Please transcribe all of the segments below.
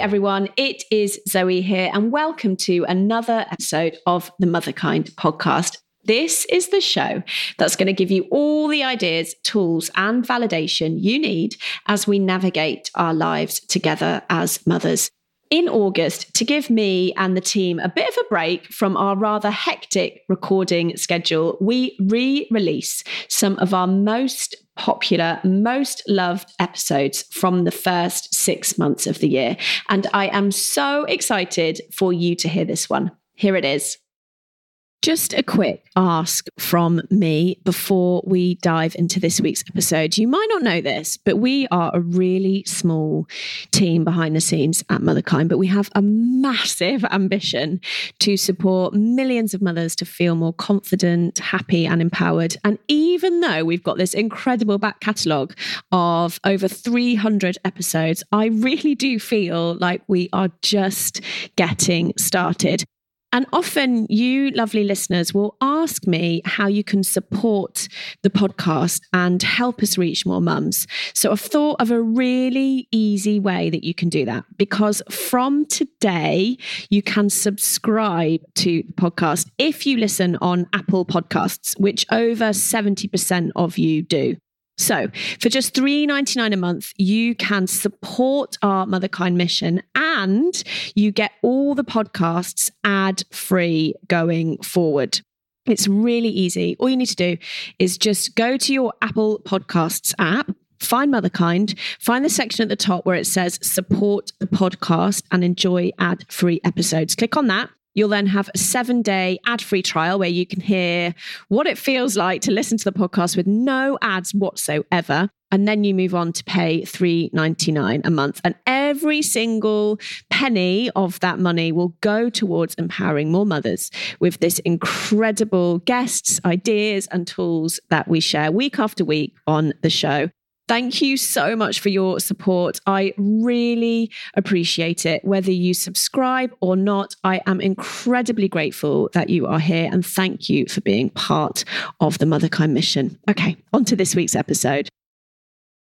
everyone. It is Zoe here, and welcome to another episode of the Motherkind podcast. This is the show that's going to give you all the ideas, tools, and validation you need as we navigate our lives together as mothers. In August, to give me and the team a bit of a break from our rather hectic recording schedule, we re release some of our most popular, most loved episodes from the first six months of the year. And I am so excited for you to hear this one. Here it is. Just a quick ask from me before we dive into this week's episode. You might not know this, but we are a really small team behind the scenes at Motherkind, but we have a massive ambition to support millions of mothers to feel more confident, happy, and empowered. And even though we've got this incredible back catalogue of over 300 episodes, I really do feel like we are just getting started. And often you, lovely listeners, will ask me how you can support the podcast and help us reach more mums. So I've thought of a really easy way that you can do that because from today, you can subscribe to the podcast if you listen on Apple Podcasts, which over 70% of you do. So, for just $3.99 a month, you can support our Motherkind mission and you get all the podcasts ad free going forward. It's really easy. All you need to do is just go to your Apple Podcasts app, find Motherkind, find the section at the top where it says support the podcast and enjoy ad free episodes. Click on that. You'll then have a seven day ad free trial where you can hear what it feels like to listen to the podcast with no ads whatsoever. And then you move on to pay $3.99 a month. And every single penny of that money will go towards empowering more mothers with this incredible guests, ideas, and tools that we share week after week on the show. Thank you so much for your support. I really appreciate it. Whether you subscribe or not, I am incredibly grateful that you are here and thank you for being part of the Motherkind mission. Okay, on to this week's episode.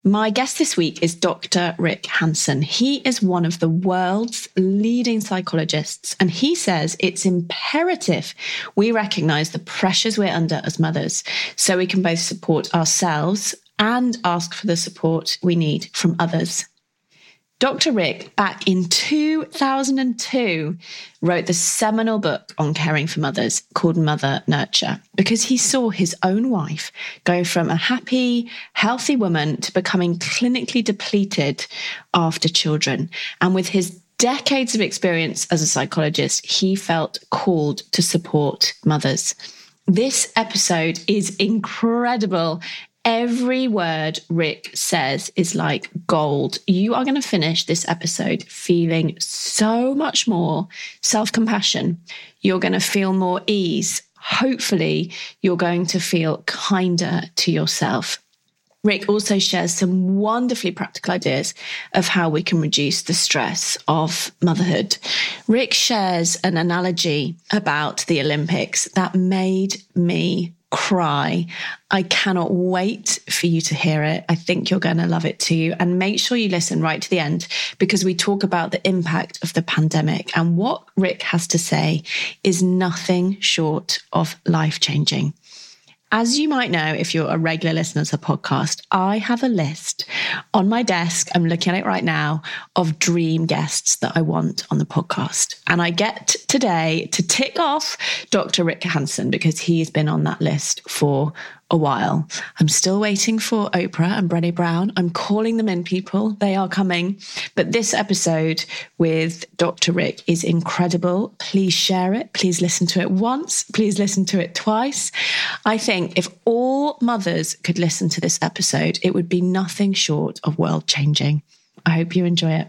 My guest this week is Dr. Rick Hanson. He is one of the world's leading psychologists, and he says it's imperative we recognize the pressures we're under as mothers so we can both support ourselves and ask for the support we need from others. Dr. Rick, back in 2002, wrote the seminal book on caring for mothers called Mother Nurture because he saw his own wife go from a happy, healthy woman to becoming clinically depleted after children. And with his decades of experience as a psychologist, he felt called to support mothers. This episode is incredible Every word Rick says is like gold. You are going to finish this episode feeling so much more self compassion. You're going to feel more ease. Hopefully, you're going to feel kinder to yourself. Rick also shares some wonderfully practical ideas of how we can reduce the stress of motherhood. Rick shares an analogy about the Olympics that made me cry. I cannot wait for you to hear it. I think you're going to love it too. And make sure you listen right to the end because we talk about the impact of the pandemic. And what Rick has to say is nothing short of life changing. As you might know, if you're a regular listener to the podcast, I have a list on my desk. I'm looking at it right now of dream guests that I want on the podcast. And I get today to tick off Dr. Rick Hanson because he's been on that list for a while. I'm still waiting for Oprah and Brené Brown. I'm calling them in, people. They are coming. But this episode with Dr. Rick is incredible. Please share it. Please listen to it once. Please listen to it twice. I think if all mothers could listen to this episode, it would be nothing short of world changing. I hope you enjoy it.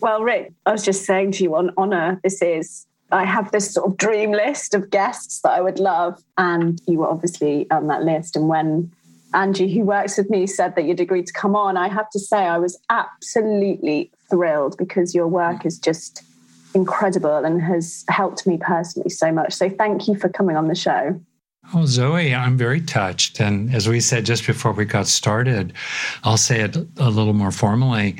Well, Rick, I was just saying to you on honor, this is I have this sort of dream list of guests that I would love, and you were obviously on that list. And when Angie, who works with me, said that you'd agreed to come on, I have to say I was absolutely thrilled because your work is just incredible and has helped me personally so much. So thank you for coming on the show. Oh, Zoe, I'm very touched. And as we said just before we got started, I'll say it a little more formally.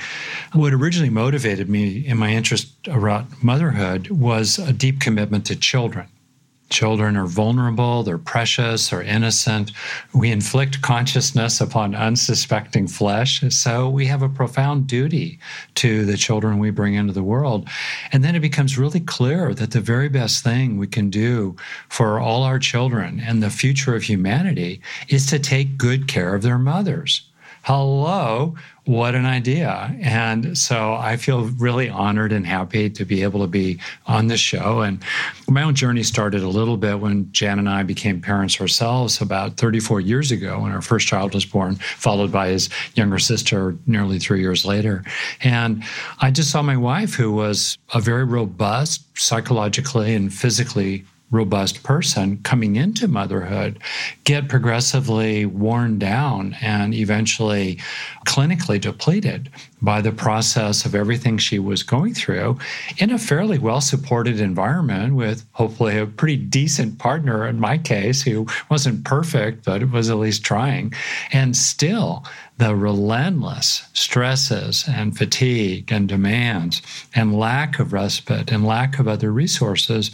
What originally motivated me in my interest around motherhood was a deep commitment to children. Children are vulnerable, they're precious, they're innocent. We inflict consciousness upon unsuspecting flesh. So we have a profound duty to the children we bring into the world. And then it becomes really clear that the very best thing we can do for all our children and the future of humanity is to take good care of their mothers. Hello, what an idea. And so I feel really honored and happy to be able to be on this show. And my own journey started a little bit when Jan and I became parents ourselves about 34 years ago when our first child was born, followed by his younger sister nearly three years later. And I just saw my wife, who was a very robust, psychologically and physically robust person coming into motherhood get progressively worn down and eventually clinically depleted by the process of everything she was going through in a fairly well supported environment with hopefully a pretty decent partner in my case who wasn't perfect but was at least trying. And still the relentless stresses and fatigue and demands and lack of respite and lack of other resources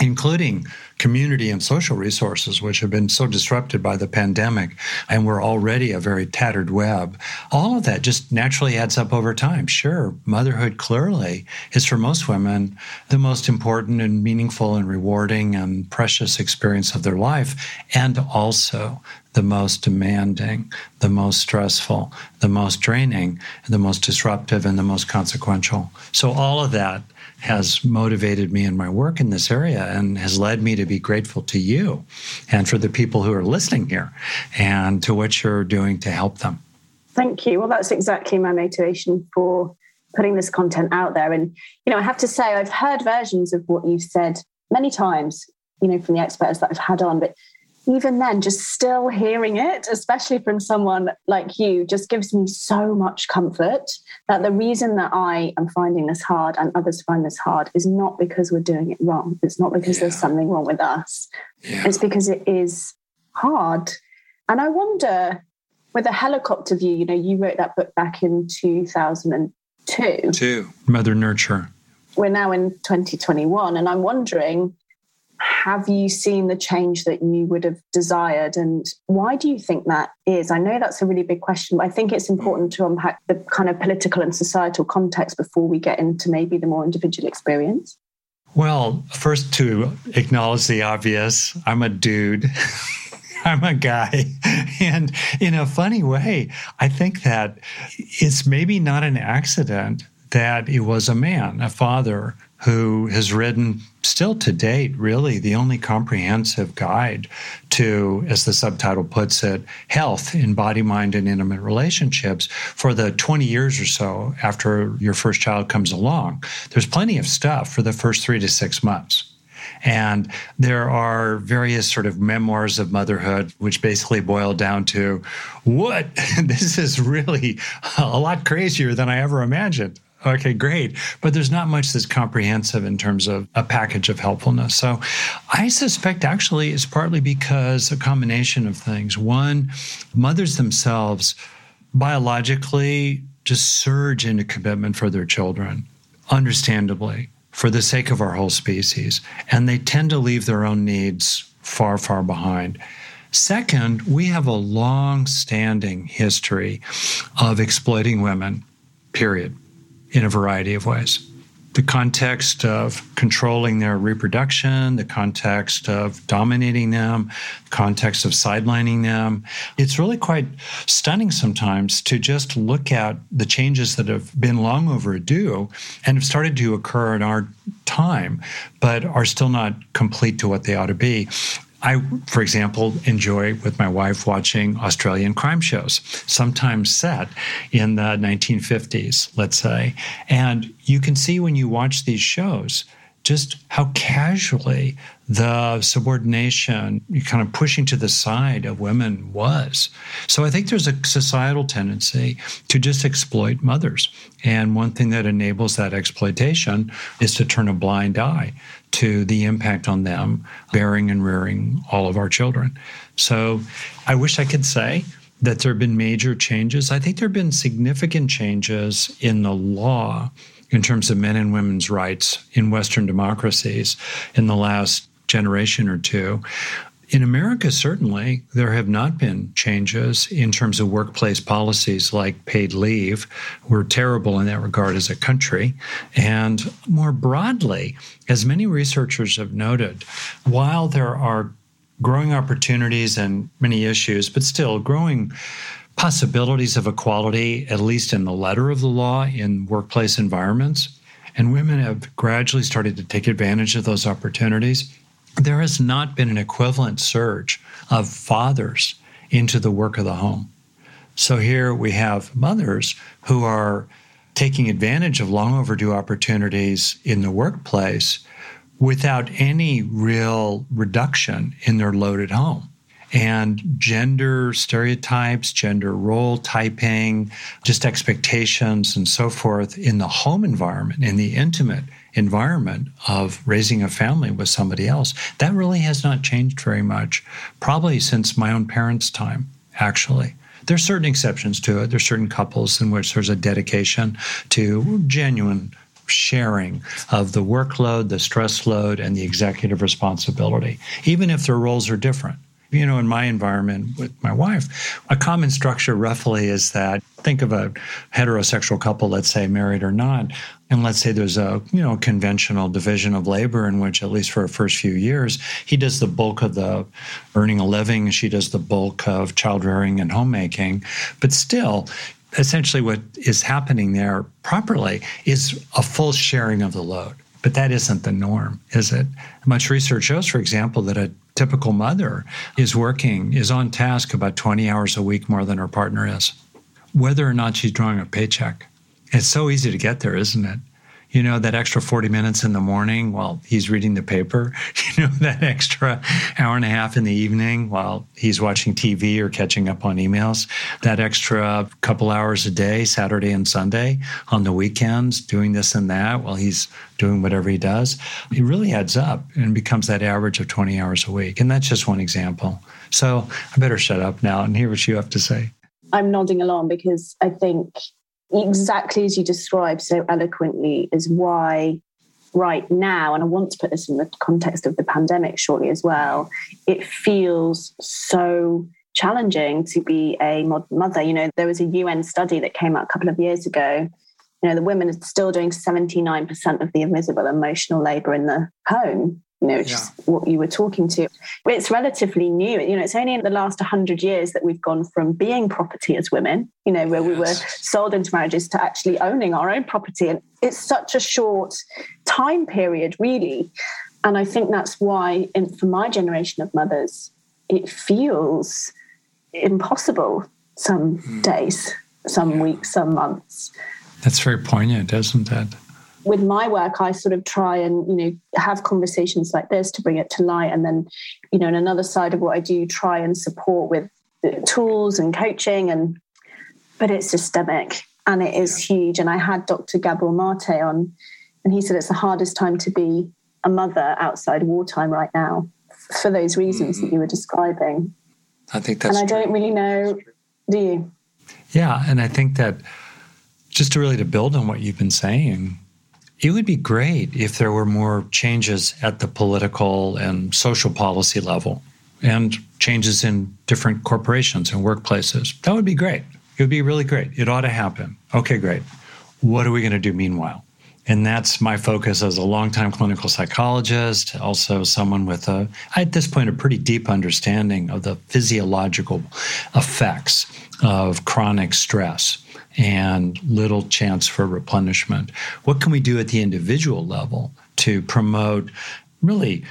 including community and social resources, which have been so disrupted by the pandemic, and we're already a very tattered web. All of that just naturally adds up over time. Sure, motherhood clearly is for most women the most important and meaningful and rewarding and precious experience of their life, and also the most demanding, the most stressful, the most draining, the most disruptive, and the most consequential. So, all of that has motivated me in my work in this area and has led me to be grateful to you and for the people who are listening here and to what you're doing to help them. Thank you. Well, that's exactly my motivation for putting this content out there. And, you know, I have to say, I've heard versions of what you've said many times, you know, from the experts that I've had on, but even then, just still hearing it, especially from someone like you, just gives me so much comfort that the reason that I am finding this hard and others find this hard is not because we're doing it wrong. It's not because yeah. there's something wrong with us. Yeah. It's because it is hard. And I wonder, with a helicopter view, you know, you wrote that book back in 2002. Two, Mother Nurture. We're now in 2021. And I'm wondering, have you seen the change that you would have desired? And why do you think that is? I know that's a really big question, but I think it's important to unpack the kind of political and societal context before we get into maybe the more individual experience. Well, first to acknowledge the obvious, I'm a dude. I'm a guy. And in a funny way, I think that it's maybe not an accident that it was a man, a father, who has written, still to date, really the only comprehensive guide to, as the subtitle puts it, health in body, mind, and intimate relationships for the 20 years or so after your first child comes along. There's plenty of stuff for the first three to six months. And there are various sort of memoirs of motherhood, which basically boil down to what? this is really a lot crazier than I ever imagined. Okay, great. But there's not much that's comprehensive in terms of a package of helpfulness. So I suspect actually it's partly because a combination of things. One, mothers themselves biologically just surge into commitment for their children, understandably, for the sake of our whole species. And they tend to leave their own needs far, far behind. Second, we have a long standing history of exploiting women, period in a variety of ways. The context of controlling their reproduction, the context of dominating them, the context of sidelining them. It's really quite stunning sometimes to just look at the changes that have been long overdue and have started to occur in our time, but are still not complete to what they ought to be. I, for example, enjoy with my wife watching Australian crime shows, sometimes set in the 1950s, let's say. And you can see when you watch these shows just how casually the subordination, kind of pushing to the side of women was. So I think there's a societal tendency to just exploit mothers. And one thing that enables that exploitation is to turn a blind eye to the impact on them bearing and rearing all of our children. So I wish I could say that there have been major changes. I think there have been significant changes in the law in terms of men and women's rights in Western democracies in the last generation or two. In America, certainly, there have not been changes in terms of workplace policies like paid leave. We're terrible in that regard as a country. And more broadly, as many researchers have noted, while there are growing opportunities and many issues, but still growing possibilities of equality, at least in the letter of the law, in workplace environments. And women have gradually started to take advantage of those opportunities. There has not been an equivalent surge of fathers into the work of the home. So here we have mothers who are taking advantage of long overdue opportunities in the workplace without any real reduction in their load at home and gender stereotypes, gender role typing, just expectations and so forth in the home environment, in the intimate environment of raising a family with somebody else. That really has not changed very much, probably since my own parents' time, actually. There's certain exceptions to it. There's certain couples in which there's a dedication to genuine sharing of the workload, the stress load, and the executive responsibility, even if their roles are different. You know, in my environment with my wife, a common structure roughly is that think of a heterosexual couple, let's say married or not, and let's say there's a you know conventional division of labor in which at least for the first few years he does the bulk of the earning a living, she does the bulk of child rearing and homemaking, but still essentially what is happening there properly is a full sharing of the load. But that isn't the norm, is it? Much research shows, for example, that a typical mother is working, is on task about 20 hours a week more than her partner is, whether or not she's drawing a paycheck. It's so easy to get there, isn't it? you know, that extra 40 minutes in the morning while he's reading the paper, you know, that extra hour and a half in the evening while he's watching TV or catching up on emails, that extra couple hours a day, Saturday and Sunday on the weekends, doing this and that while he's doing whatever he does, it really adds up and becomes that average of 20 hours a week. And that's just one example. So I better shut up now and hear what you have to say. I'm nodding along because I think exactly as you described so eloquently is why right now, and I want to put this in the context of the pandemic shortly as well, it feels so challenging to be a modern mother. You know, there was a UN study that came out a couple of years ago. You know, the women are still doing 79% of the invisible emotional labor in the home you know, which yeah. is what you were talking to. It's relatively new. You know, it's only in the last 100 years that we've gone from being property as women, you know, where yes. we were sold into marriages to actually owning our own property. And it's such a short time period, really. And I think that's why, in, for my generation of mothers, it feels impossible some mm. days, some weeks, some months. That's very poignant, isn't it? With my work, I sort of try and, you know, have conversations like this to bring it to light. And then, you know, in another side of what I do, try and support with tools and coaching. And, but it's systemic and it is yeah. huge. And I had Dr. Gabor Mate on, and he said it's the hardest time to be a mother outside wartime right now for those reasons mm-hmm. that you were describing. I think that's And I true. don't really know, do you? Yeah. And I think that just to really to build on what you've been saying, it would be great if there were more changes at the political and social policy level and changes in different corporations and workplaces. That would be great. It would be really great. It ought to happen. Okay, great. What are we going to do meanwhile? And that's my focus as a longtime clinical psychologist, also someone with a, at this point, a pretty deep understanding of the physiological effects of chronic stress and little chance for replenishment. What can we do at the individual level to promote really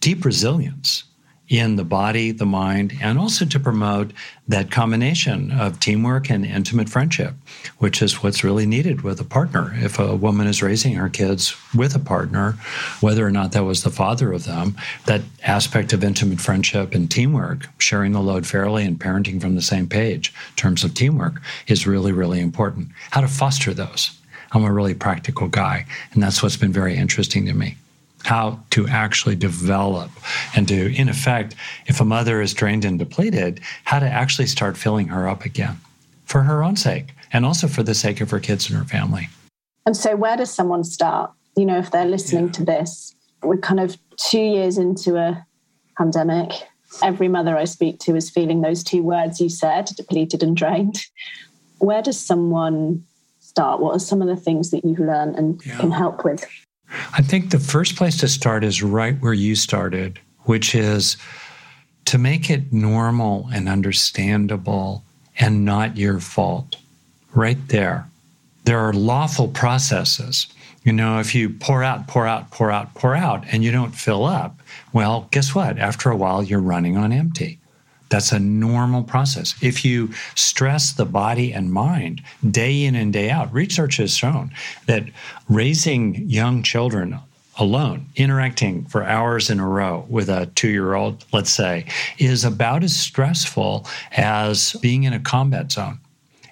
deep resilience in the body, the mind, and also to promote that combination of teamwork and intimate friendship, which is what's really needed with a partner. If a woman is raising her kids with a partner, whether or not that was the father of them, that aspect of intimate friendship and teamwork, sharing the load fairly and parenting from the same page in terms of teamwork, is really, really important. How to foster those. I'm a really practical guy, and that's what's been very interesting to me how to actually develop and to, in effect, if a mother is drained and depleted, how to actually start filling her up again for her own sake and also for the sake of her kids and her family. And so, where does someone start? You know, if they're listening yeah. to this, we're kind of two years into a pandemic. Every mother I speak to is feeling those two words you said depleted and drained. Where does someone start? What are some of the things that you've learned and yeah. can help with? I think the first place to start is right where you started, which is to make it normal and understandable and not your fault. Right there. There are lawful processes. You know, if you pour out, pour out, pour out, pour out, and you don't fill up, well, guess what? After a while, you're running on empty. That's a normal process. If you stress the body and mind day in and day out, research has shown that raising young children alone, interacting for hours in a row with a two year old, let's say, is about as stressful as being in a combat zone.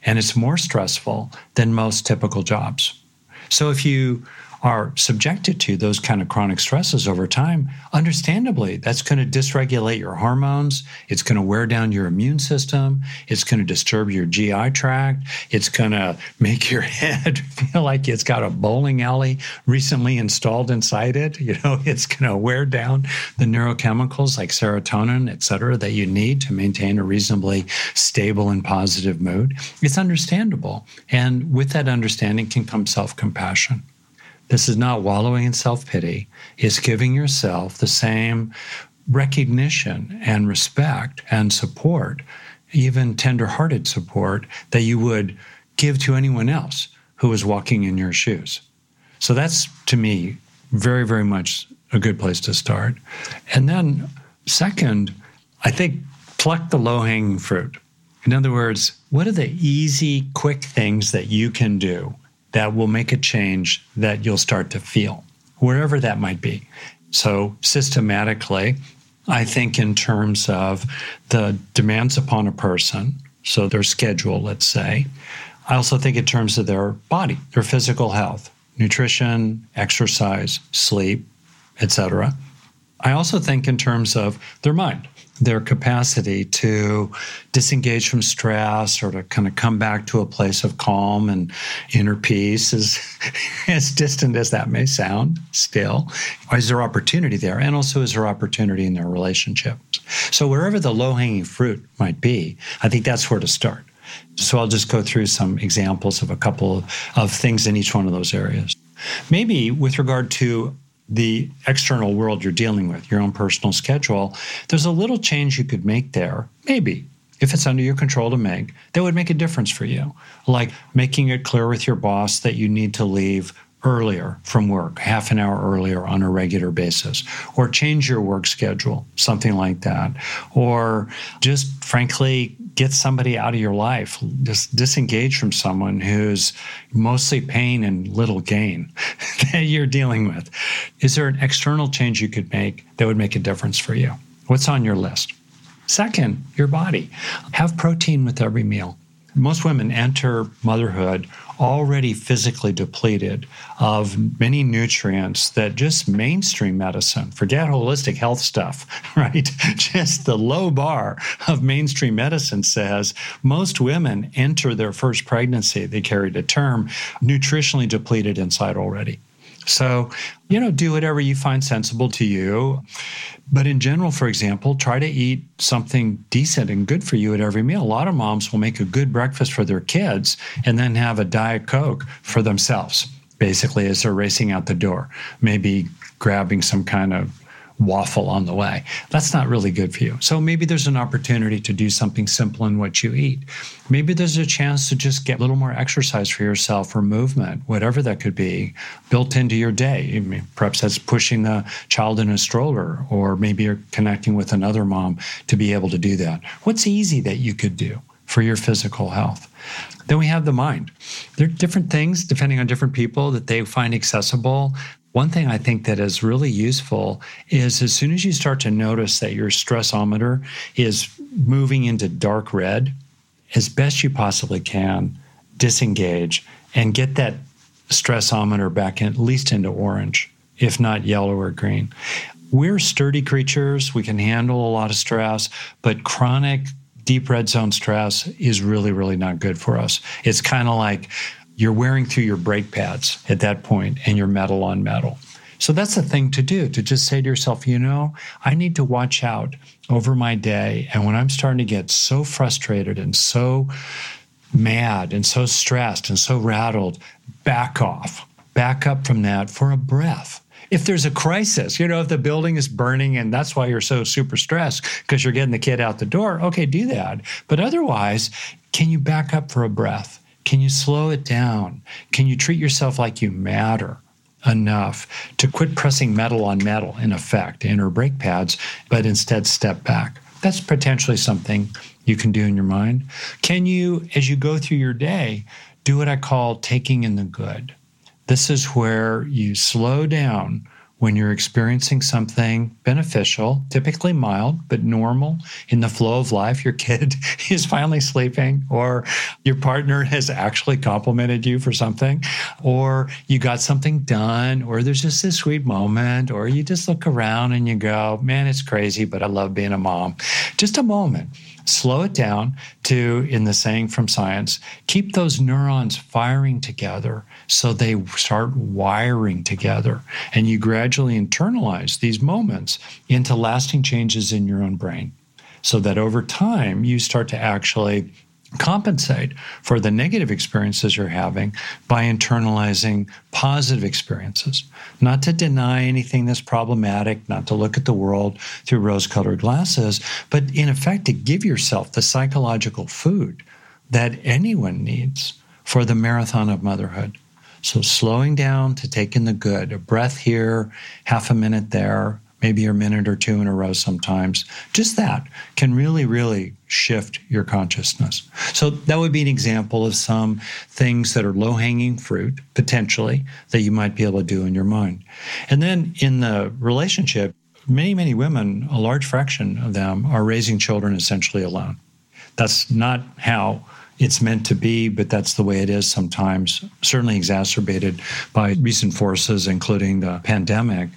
And it's more stressful than most typical jobs. So if you are subjected to those kind of chronic stresses over time, understandably, that's going to dysregulate your hormones. It's going to wear down your immune system. It's going to disturb your GI tract. It's going to make your head feel like it's got a bowling alley recently installed inside it. You know, it's going to wear down the neurochemicals like serotonin, et cetera, that you need to maintain a reasonably stable and positive mood. It's understandable. And with that understanding can come self compassion. This is not wallowing in self pity, it's giving yourself the same recognition and respect and support, even tender hearted support, that you would give to anyone else who is walking in your shoes. So that's to me very, very much a good place to start. And then, second, I think pluck the low hanging fruit. In other words, what are the easy, quick things that you can do that will make a change that you'll start to feel, wherever that might be. So, systematically, I think in terms of the demands upon a person, so their schedule, let's say. I also think in terms of their body, their physical health, nutrition, exercise, sleep, etc. I also think in terms of their mind their capacity to disengage from stress or to kind of come back to a place of calm and inner peace is as distant as that may sound still is there opportunity there and also is there opportunity in their relationships so wherever the low-hanging fruit might be i think that's where to start. So i'll just go through some examples of a couple of things in each one of those areas. Maybe with regard to the external world you're dealing with, your own personal schedule, there's a little change you could make there, maybe. If it's under your control to make, that would make a difference for you. Like making it clear with your boss that you need to leave earlier from work, half an hour earlier on a regular basis, or change your work schedule, something like that. Or just frankly, get somebody out of your life, just disengage from someone who's mostly pain and little gain that you're dealing with. Is there an external change you could make that would make a difference for you? What's on your list? Second, your body. Have protein with every meal. Most women enter motherhood already physically depleted of many nutrients that just mainstream medicine, forget holistic health stuff, right? Just the low bar of mainstream medicine says most women enter their first pregnancy, they carry to term, nutritionally depleted inside already. So, you know, do whatever you find sensible to you. But in general, for example, try to eat something decent and good for you at every meal. A lot of moms will make a good breakfast for their kids and then have a Diet Coke for themselves, basically, as they're racing out the door. Maybe grabbing some kind of waffle on the way. That's not really good for you. So maybe there's an opportunity to do something simple in what you eat. Maybe there's a chance to just get a little more exercise for yourself or movement, whatever that could be, built into your day. Perhaps that's pushing the child in a stroller, or maybe you're connecting with another mom to be able to do that. What's easy that you could do for your physical health? Then we have the mind. There are different things depending on different people that they find accessible. One thing I think that is really useful is as soon as you start to notice that your stressometer is moving into dark red, as best you possibly can, disengage and get that stressometer back in, at least into orange, if not yellow or green. We're sturdy creatures. We can handle a lot of stress, but chronic deep red zone stress is really, really not good for us. It's kind of like you're wearing through your brake pads at that point and you're metal on metal. So that's the thing to do to just say to yourself, you know, I need to watch out over my day. And when I'm starting to get so frustrated and so mad and so stressed and so rattled, back off, back up from that for a breath. If there's a crisis, you know, if the building is burning and that's why you're so super stressed because you're getting the kid out the door, okay, do that. But otherwise, can you back up for a breath? Can you slow it down? Can you treat yourself like you matter? enough to quit pressing metal on metal, in effect, inner brake pads, but instead step back. That's potentially something you can do in your mind. Can you, as you go through your day, do what I call taking in the good? This is where you slow down when you're experiencing something beneficial, typically mild, but normal in the flow of life, your kid is finally sleeping, or your partner has actually complimented you for something, or you got something done, or there's just this sweet moment, or you just look around and you go, man, it's crazy, but I love being a mom. Just a moment slow it down to, in the saying from science, keep those neurons firing together so they start wiring together. And you gradually internalize these moments into lasting changes in your own brain so that over time you start to actually compensate for the negative experiences you're having by internalizing positive experiences. Not to deny anything that's problematic, not to look at the world through rose colored glasses, but in effect to give yourself the psychological food that anyone needs for the marathon of motherhood. So slowing down to take in the good, a breath here, half a minute there, maybe a minute or two in a row sometimes. Just that can really, really shift your consciousness. So that would be an example of some things that are low hanging fruit, potentially, that you might be able to do in your mind. And then in the relationship, many, many women, a large fraction of them, are raising children essentially alone. That's not how it's meant to be, but that's the way it is sometimes, certainly exacerbated by recent forces, including the pandemic.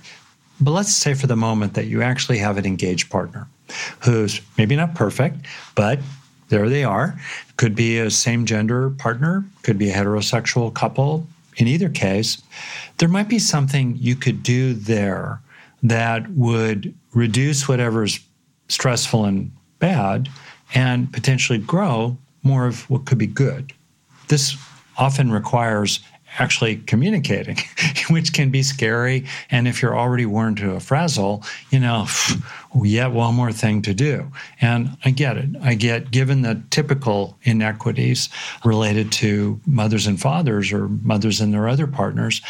But let's say for the moment that you actually have an engaged partner who's maybe not perfect, but there they are. Could be a same gender partner, could be a heterosexual couple. In either case, there might be something you could do there that would reduce whatever's stressful and bad and potentially grow more of what could be good. This often requires actually communicating, which can be scary. And if you're already worn to a frazzle, you know, oh, yet one more thing to do. And I get it. I get, given the typical inequities related to mothers and fathers or mothers and their other partners,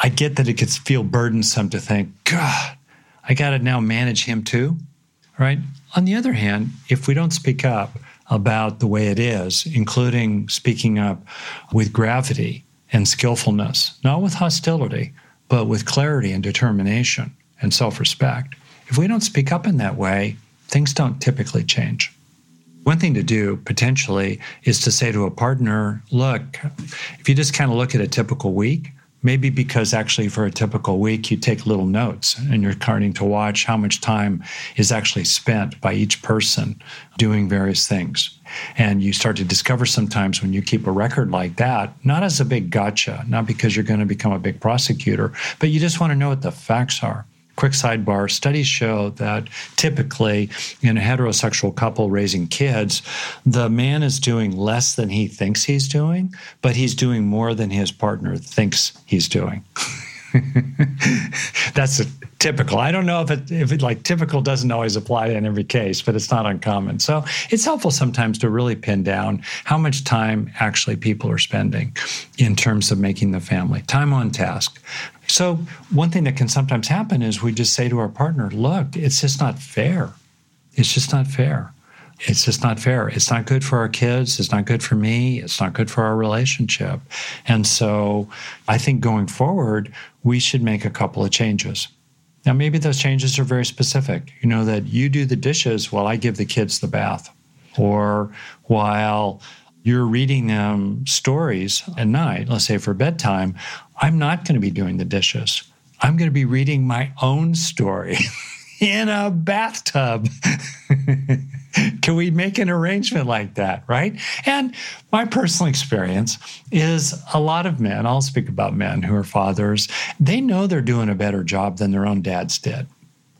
I get that it could feel burdensome to think, God, I got to now manage him too. Right. On the other hand, if we don't speak up about the way it is, including speaking up with gravity, and skillfulness, not with hostility, but with clarity and determination and self respect. If we don't speak up in that way, things don't typically change. One thing to do potentially is to say to a partner, look, if you just kind of look at a typical week, maybe because actually for a typical week you take little notes and you're starting to watch how much time is actually spent by each person doing various things. And you start to discover sometimes when you keep a record like that not as a big gotcha not because you're going to become a big prosecutor but you just want to know what the facts are quick sidebar studies show that typically in a heterosexual couple raising kids, the man is doing less than he thinks he's doing, but he's doing more than his partner thinks he's doing. That's a typical. I don't know if it if it like typical doesn't always apply in every case, but it's not uncommon. So it's helpful sometimes to really pin down how much time actually people are spending in terms of making the family time on task. So one thing that can sometimes happen is we just say to our partner, "Look, it's just not fair. It's just not fair." It's just not fair. It's not good for our kids. It's not good for me. It's not good for our relationship. And so I think going forward, we should make a couple of changes. Now, maybe those changes are very specific. You know, that you do the dishes while I give the kids the bath, or while you're reading them stories at night, let's say for bedtime, I'm not going to be doing the dishes. I'm going to be reading my own story in a bathtub. Can we make an arrangement like that, right? And my personal experience is a lot of men, I'll speak about men who are fathers, they know they're doing a better job than their own dads did.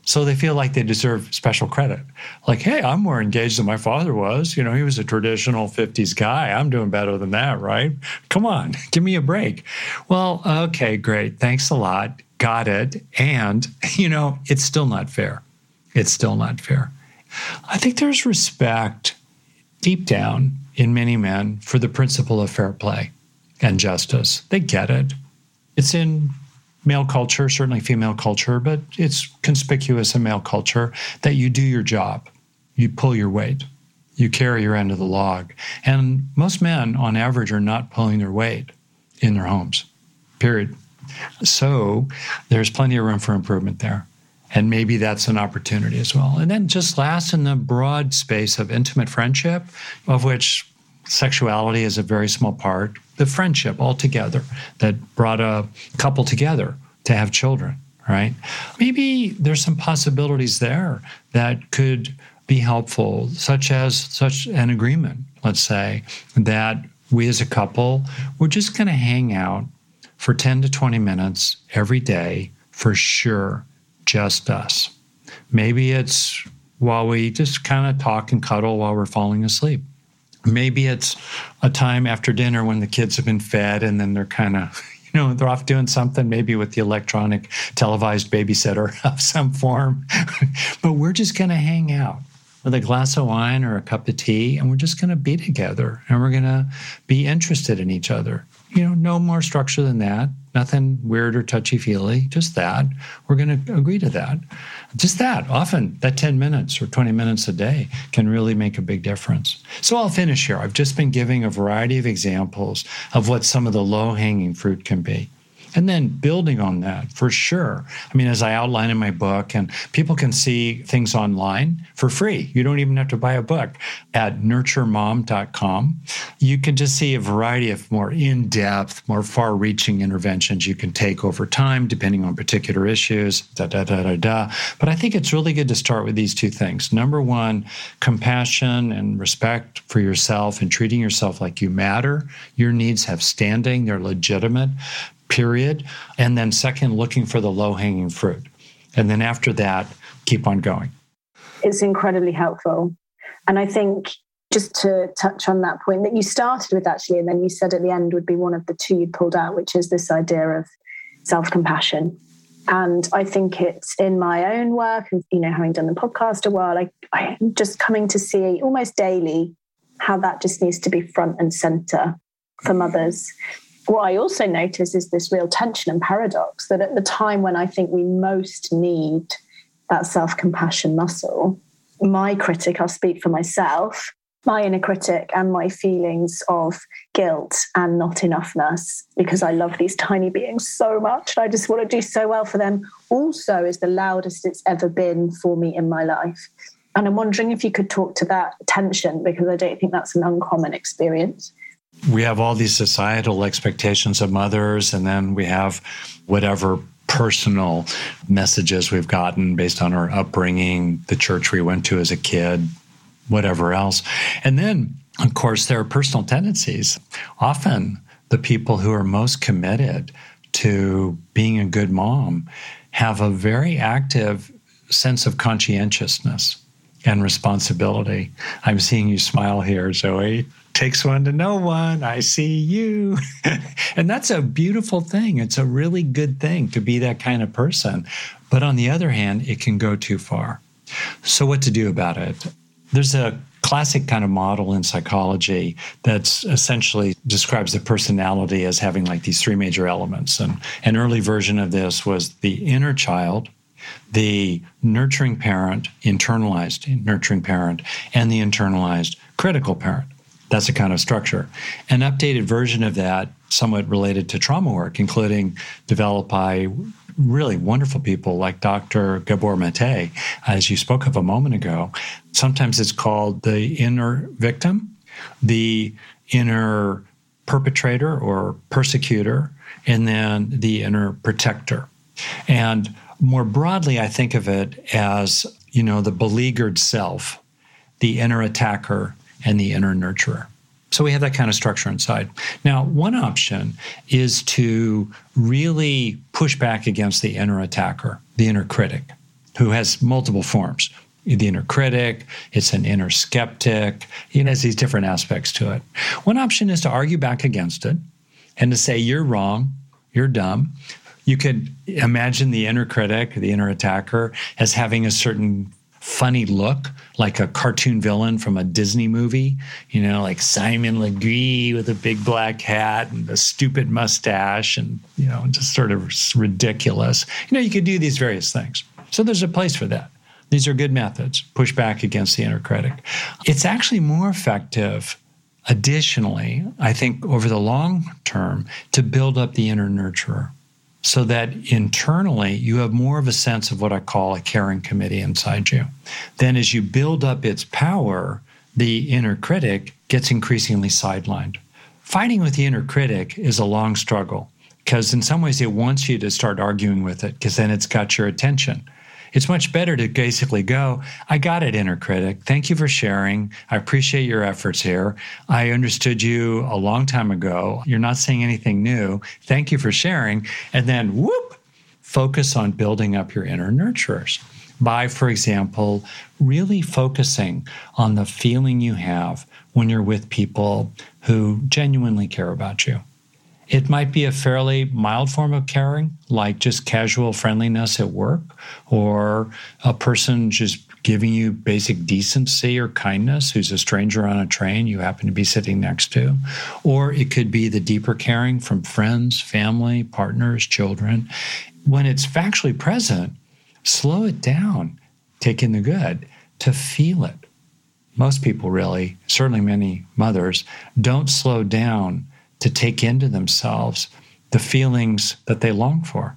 So they feel like they deserve special credit. Like, hey, I'm more engaged than my father was. You know, he was a traditional 50s guy. I'm doing better than that, right? Come on, give me a break. Well, okay, great. Thanks a lot. Got it. And, you know, it's still not fair. It's still not fair. I think there's respect deep down in many men for the principle of fair play and justice. They get it. It's in male culture, certainly female culture, but it's conspicuous in male culture that you do your job, you pull your weight, you carry your end of the log. And most men, on average, are not pulling their weight in their homes, period. So there's plenty of room for improvement there. And maybe that's an opportunity as well. And then just last in the broad space of intimate friendship, of which sexuality is a very small part, the friendship altogether that brought a couple together to have children, right? Maybe there's some possibilities there that could be helpful, such as such an agreement, let's say, that we as a couple, we're just going to hang out for 10 to 20 minutes every day for sure just us. Maybe it's while we just kind of talk and cuddle while we're falling asleep. Maybe it's a time after dinner when the kids have been fed and then they're kind of, you know, they're off doing something, maybe with the electronic televised babysitter of some form. but we're just going to hang out with a glass of wine or a cup of tea and we're just going to be together and we're going to be interested in each other you know, no more structure than that. Nothing weird or touchy feely, just that. We're going to agree to that. Just that. Often that 10 minutes or 20 minutes a day can really make a big difference. So I'll finish here. I've just been giving a variety of examples of what some of the low hanging fruit can be. And then building on that for sure. I mean, as I outline in my book, and people can see things online for free. You don't even have to buy a book at nurturemom.com. You can just see a variety of more in depth, more far reaching interventions you can take over time, depending on particular issues, da, da, da, da, da. But I think it's really good to start with these two things. Number one, compassion and respect for yourself and treating yourself like you matter. Your needs have standing, they're legitimate period. And then, second, looking for the low hanging fruit. And then after that, keep on going. It's incredibly helpful. And I think just to touch on that point that you started with actually, and then you said at the end would be one of the two you pulled out, which is this idea of self compassion. And I think it's in my own work, and you know, having done the podcast a while, I, I'm just coming to see almost daily how that just needs to be front and center for mothers what I also notice is this real tension and paradox that at the time when I think we most need that self compassion muscle, my critic, I'll speak for myself, my inner critic and my feelings of guilt and not enoughness because I love these tiny beings so much. And I just want to do so well for them, also is the loudest it's ever been for me in my life. And I'm wondering if you could talk to that tension because I don't think that's an uncommon experience we have all these societal expectations of mothers, and then we have whatever personal messages we've gotten based on our upbringing, the church we went to as a kid, whatever else. And then, of course, there are personal tendencies. Often, the people who are most committed to being a good mom have a very active sense of conscientiousness and responsibility. I'm seeing you smile here, Zoe. Takes one to know one. I see you. and that's a beautiful thing. It's a really good thing to be that kind of person. But on the other hand, it can go too far. So, what to do about it? There's a classic kind of model in psychology that's essentially describes the personality as having like these three major elements. And an early version of this was the inner child, the nurturing parent, internalized nurturing parent, and the internalized critical parent. That's a kind of structure. An updated version of that, somewhat related to trauma work, including developed by really wonderful people like Dr. Gabor Mate, as you spoke of a moment ago. Sometimes it's called the inner victim, the inner perpetrator or persecutor, and then the inner protector. And more broadly, I think of it as, you know, the beleaguered self, the inner attacker, and the inner nurturer. So we have that kind of structure inside. Now, one option is to really push back against the inner attacker, the inner critic, who has multiple forms. The inner critic, it's an inner skeptic, it has these different aspects to it. One option is to argue back against it and to say, you're wrong, you're dumb. You could imagine the inner critic, the inner attacker, as having a certain funny look, like a cartoon villain from a Disney movie, you know, like Simon Legree with a big black hat and a stupid mustache and, you know, just sort of ridiculous. You know, you could do these various things. So there's a place for that. These are good methods, push back against the inner critic. It's actually more effective, additionally, I think, over the long term, to build up the inner nurturer so that internally you have more of a sense of what I call a caring committee inside you. Then, as you build up its power, the inner critic gets increasingly sidelined. Fighting with the inner critic is a long struggle because, in some ways, it wants you to start arguing with it because then it's got your attention. It's much better to basically go, I got it, inner critic. Thank you for sharing. I appreciate your efforts here. I understood you a long time ago. You're not saying anything new. Thank you for sharing. And then, whoop, focus on building up your inner nurturers by, for example, really focusing on the feeling you have when you're with people who genuinely care about you. It might be a fairly mild form of caring, like just casual friendliness at work, or a person just giving you basic decency or kindness who's a stranger on a train you happen to be sitting next to. Or it could be the deeper caring from friends, family, partners, children. When it's factually present, slow it down, take in the good to feel it. Most people, really, certainly many mothers, don't slow down to take into themselves the feelings that they long for.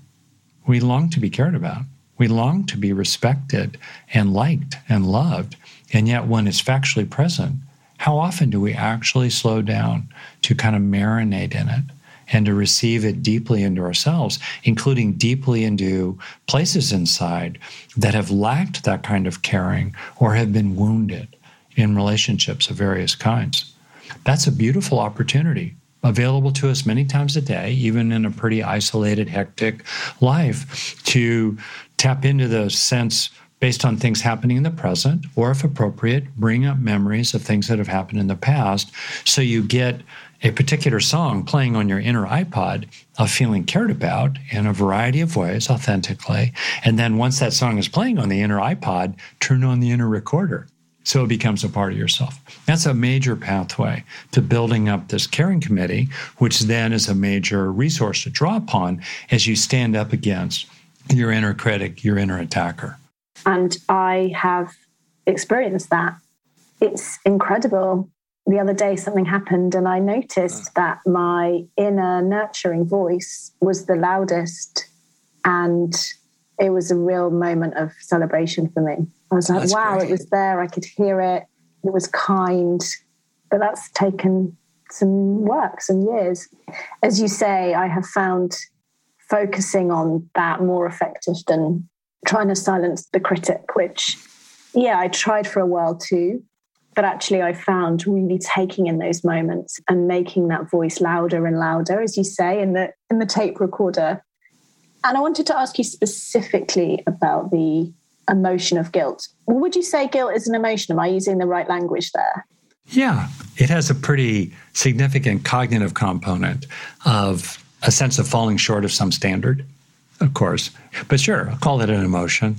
We long to be cared about. We long to be respected and liked and loved. And yet, when it's factually present, how often do we actually slow down to kind of marinate in it and to receive it deeply into ourselves, including deeply into places inside that have lacked that kind of caring or have been wounded in relationships of various kinds? That's a beautiful opportunity available to us many times a day, even in a pretty isolated, hectic life, to tap into the sense based on things happening in the present, or if appropriate, bring up memories of things that have happened in the past. So you get a particular song playing on your inner iPod of feeling cared about in a variety of ways authentically. And then once that song is playing on the inner iPod, turn on the inner recorder so it becomes a part of yourself. That's a major pathway to building up this caring committee, which then is a major resource to draw upon as you stand up against your inner critic, your inner attacker. And I have experienced that. It's incredible. The other day, something happened, and I noticed that my inner nurturing voice was the loudest. And it was a real moment of celebration for me. I was like, that's wow, great. it was there. I could hear it. It was kind. But that's taken some work, some years. As you say, I have found focusing on that more effective than trying to silence the critic, which, yeah, I tried for a while too. But actually, I found really taking in those moments and making that voice louder and louder, as you say, in the in the tape recorder. And I wanted to ask you specifically about the emotion of guilt. Would you say guilt is an emotion? Am I using the right language there? Yeah, it has a pretty significant cognitive component of a sense of falling short of some standard, of course. But sure, I'll call it an emotion.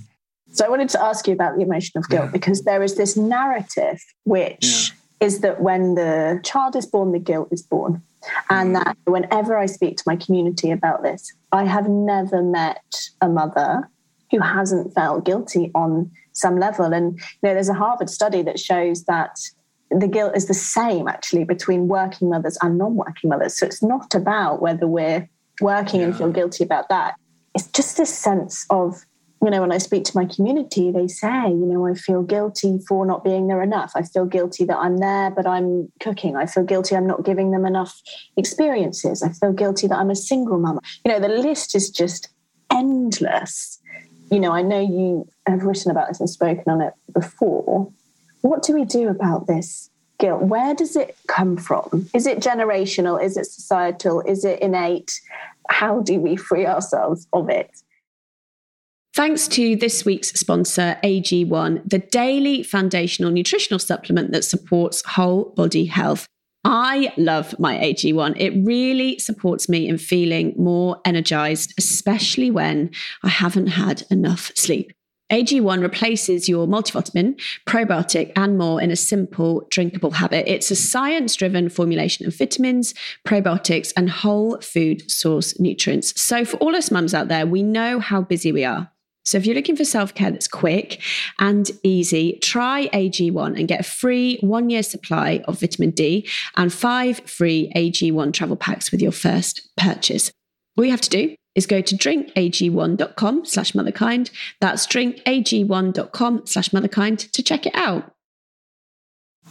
So I wanted to ask you about the emotion of guilt yeah. because there is this narrative which yeah. is that when the child is born, the guilt is born. And mm. that whenever I speak to my community about this, I have never met a mother who hasn't felt guilty on some level. And you know, there's a Harvard study that shows that the guilt is the same actually between working mothers and non-working mothers. So it's not about whether we're working yeah. and feel guilty about that. It's just this sense of, you know, when I speak to my community, they say, you know, I feel guilty for not being there enough. I feel guilty that I'm there, but I'm cooking. I feel guilty I'm not giving them enough experiences. I feel guilty that I'm a single mama. You know, the list is just endless. You know, I know you have written about this and spoken on it before what do we do about this guilt? Where does it come from? Is it generational? Is it societal? Is it innate? How do we free ourselves of it? Thanks to this week's sponsor, AG1, the daily foundational nutritional supplement that supports whole body health. I love my AG1. It really supports me in feeling more energized, especially when I haven't had enough sleep. AG1 replaces your multivitamin, probiotic, and more in a simple, drinkable habit. It's a science driven formulation of vitamins, probiotics, and whole food source nutrients. So, for all us mums out there, we know how busy we are. So, if you're looking for self care that's quick and easy, try AG1 and get a free one year supply of vitamin D and five free AG1 travel packs with your first purchase. All you have to do is go to drinkag1.com slash motherkind. That's drinkag1.com slash motherkind to check it out.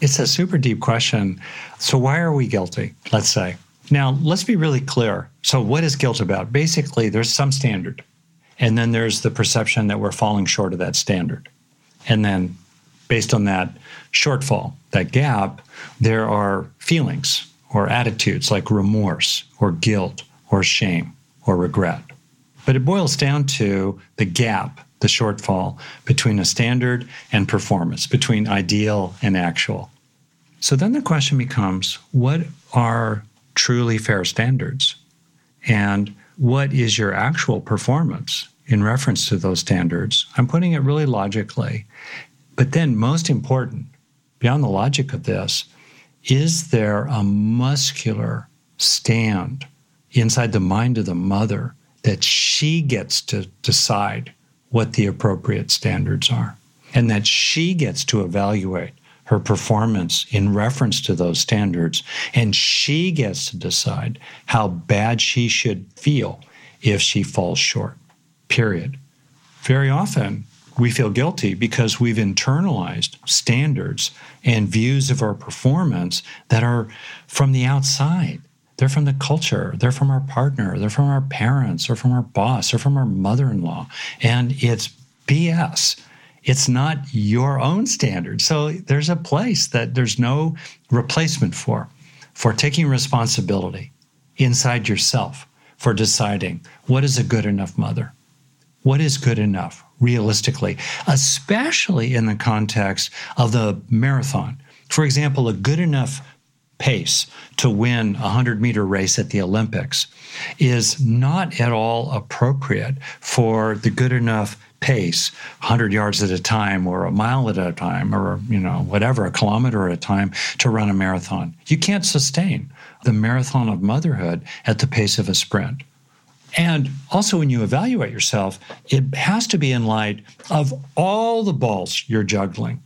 It's a super deep question. So, why are we guilty? Let's say. Now, let's be really clear. So, what is guilt about? Basically, there's some standard, and then there's the perception that we're falling short of that standard. And then, based on that shortfall, that gap, there are feelings or attitudes like remorse or guilt or shame or regret. But it boils down to the gap, the shortfall between a standard and performance, between ideal and actual. So then the question becomes what are truly fair standards? And what is your actual performance in reference to those standards? I'm putting it really logically. But then, most important, beyond the logic of this, is there a muscular stand inside the mind of the mother that she gets to decide what the appropriate standards are and that she gets to evaluate her performance in reference to those standards and she gets to decide how bad she should feel if she falls short period very often we feel guilty because we've internalized standards and views of our performance that are from the outside they're from the culture, they're from our partner, they're from our parents, or from our boss, or from our mother in law. And it's BS. It's not your own standard. So there's a place that there's no replacement for, for taking responsibility inside yourself for deciding what is a good enough mother? What is good enough realistically, especially in the context of the marathon? For example, a good enough pace to win a 100 meter race at the Olympics is not at all appropriate for the good enough pace 100 yards at a time or a mile at a time or you know whatever a kilometer at a time to run a marathon you can't sustain the marathon of motherhood at the pace of a sprint and also, when you evaluate yourself, it has to be in light of all the balls you're juggling.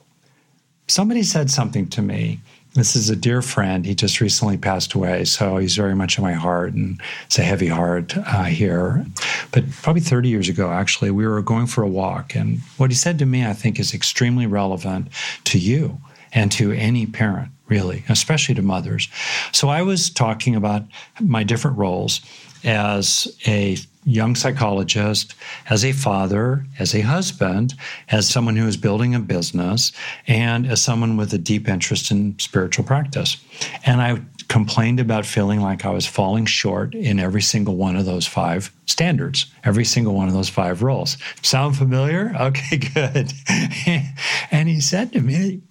Somebody said something to me this is a dear friend. He just recently passed away, so he's very much in my heart, and it's a heavy heart uh, here. But probably 30 years ago, actually, we were going for a walk, and what he said to me, I think, is extremely relevant to you and to any parent, really, especially to mothers. So I was talking about my different roles as a young psychologist, as a father, as a husband, as someone who is building a business, and as someone with a deep interest in spiritual practice. And I complained about feeling like I was falling short in every single one of those five standards, every single one of those five roles. Sound familiar? Okay, good. and he said to me,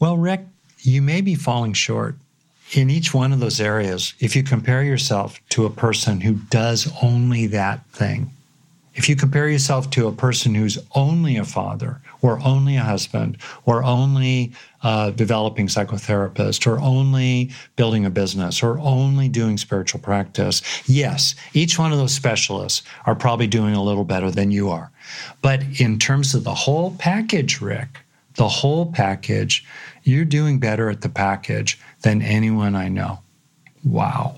Well, Rick, you may be falling short in each one of those areas. If you compare yourself to a person who does only that thing, if you compare yourself to a person who's only a father or only a husband or only a developing psychotherapist or only building a business or only doing spiritual practice, yes, each one of those specialists are probably doing a little better than you are. But in terms of the whole package, Rick, the whole package, you're doing better at the package than anyone I know. Wow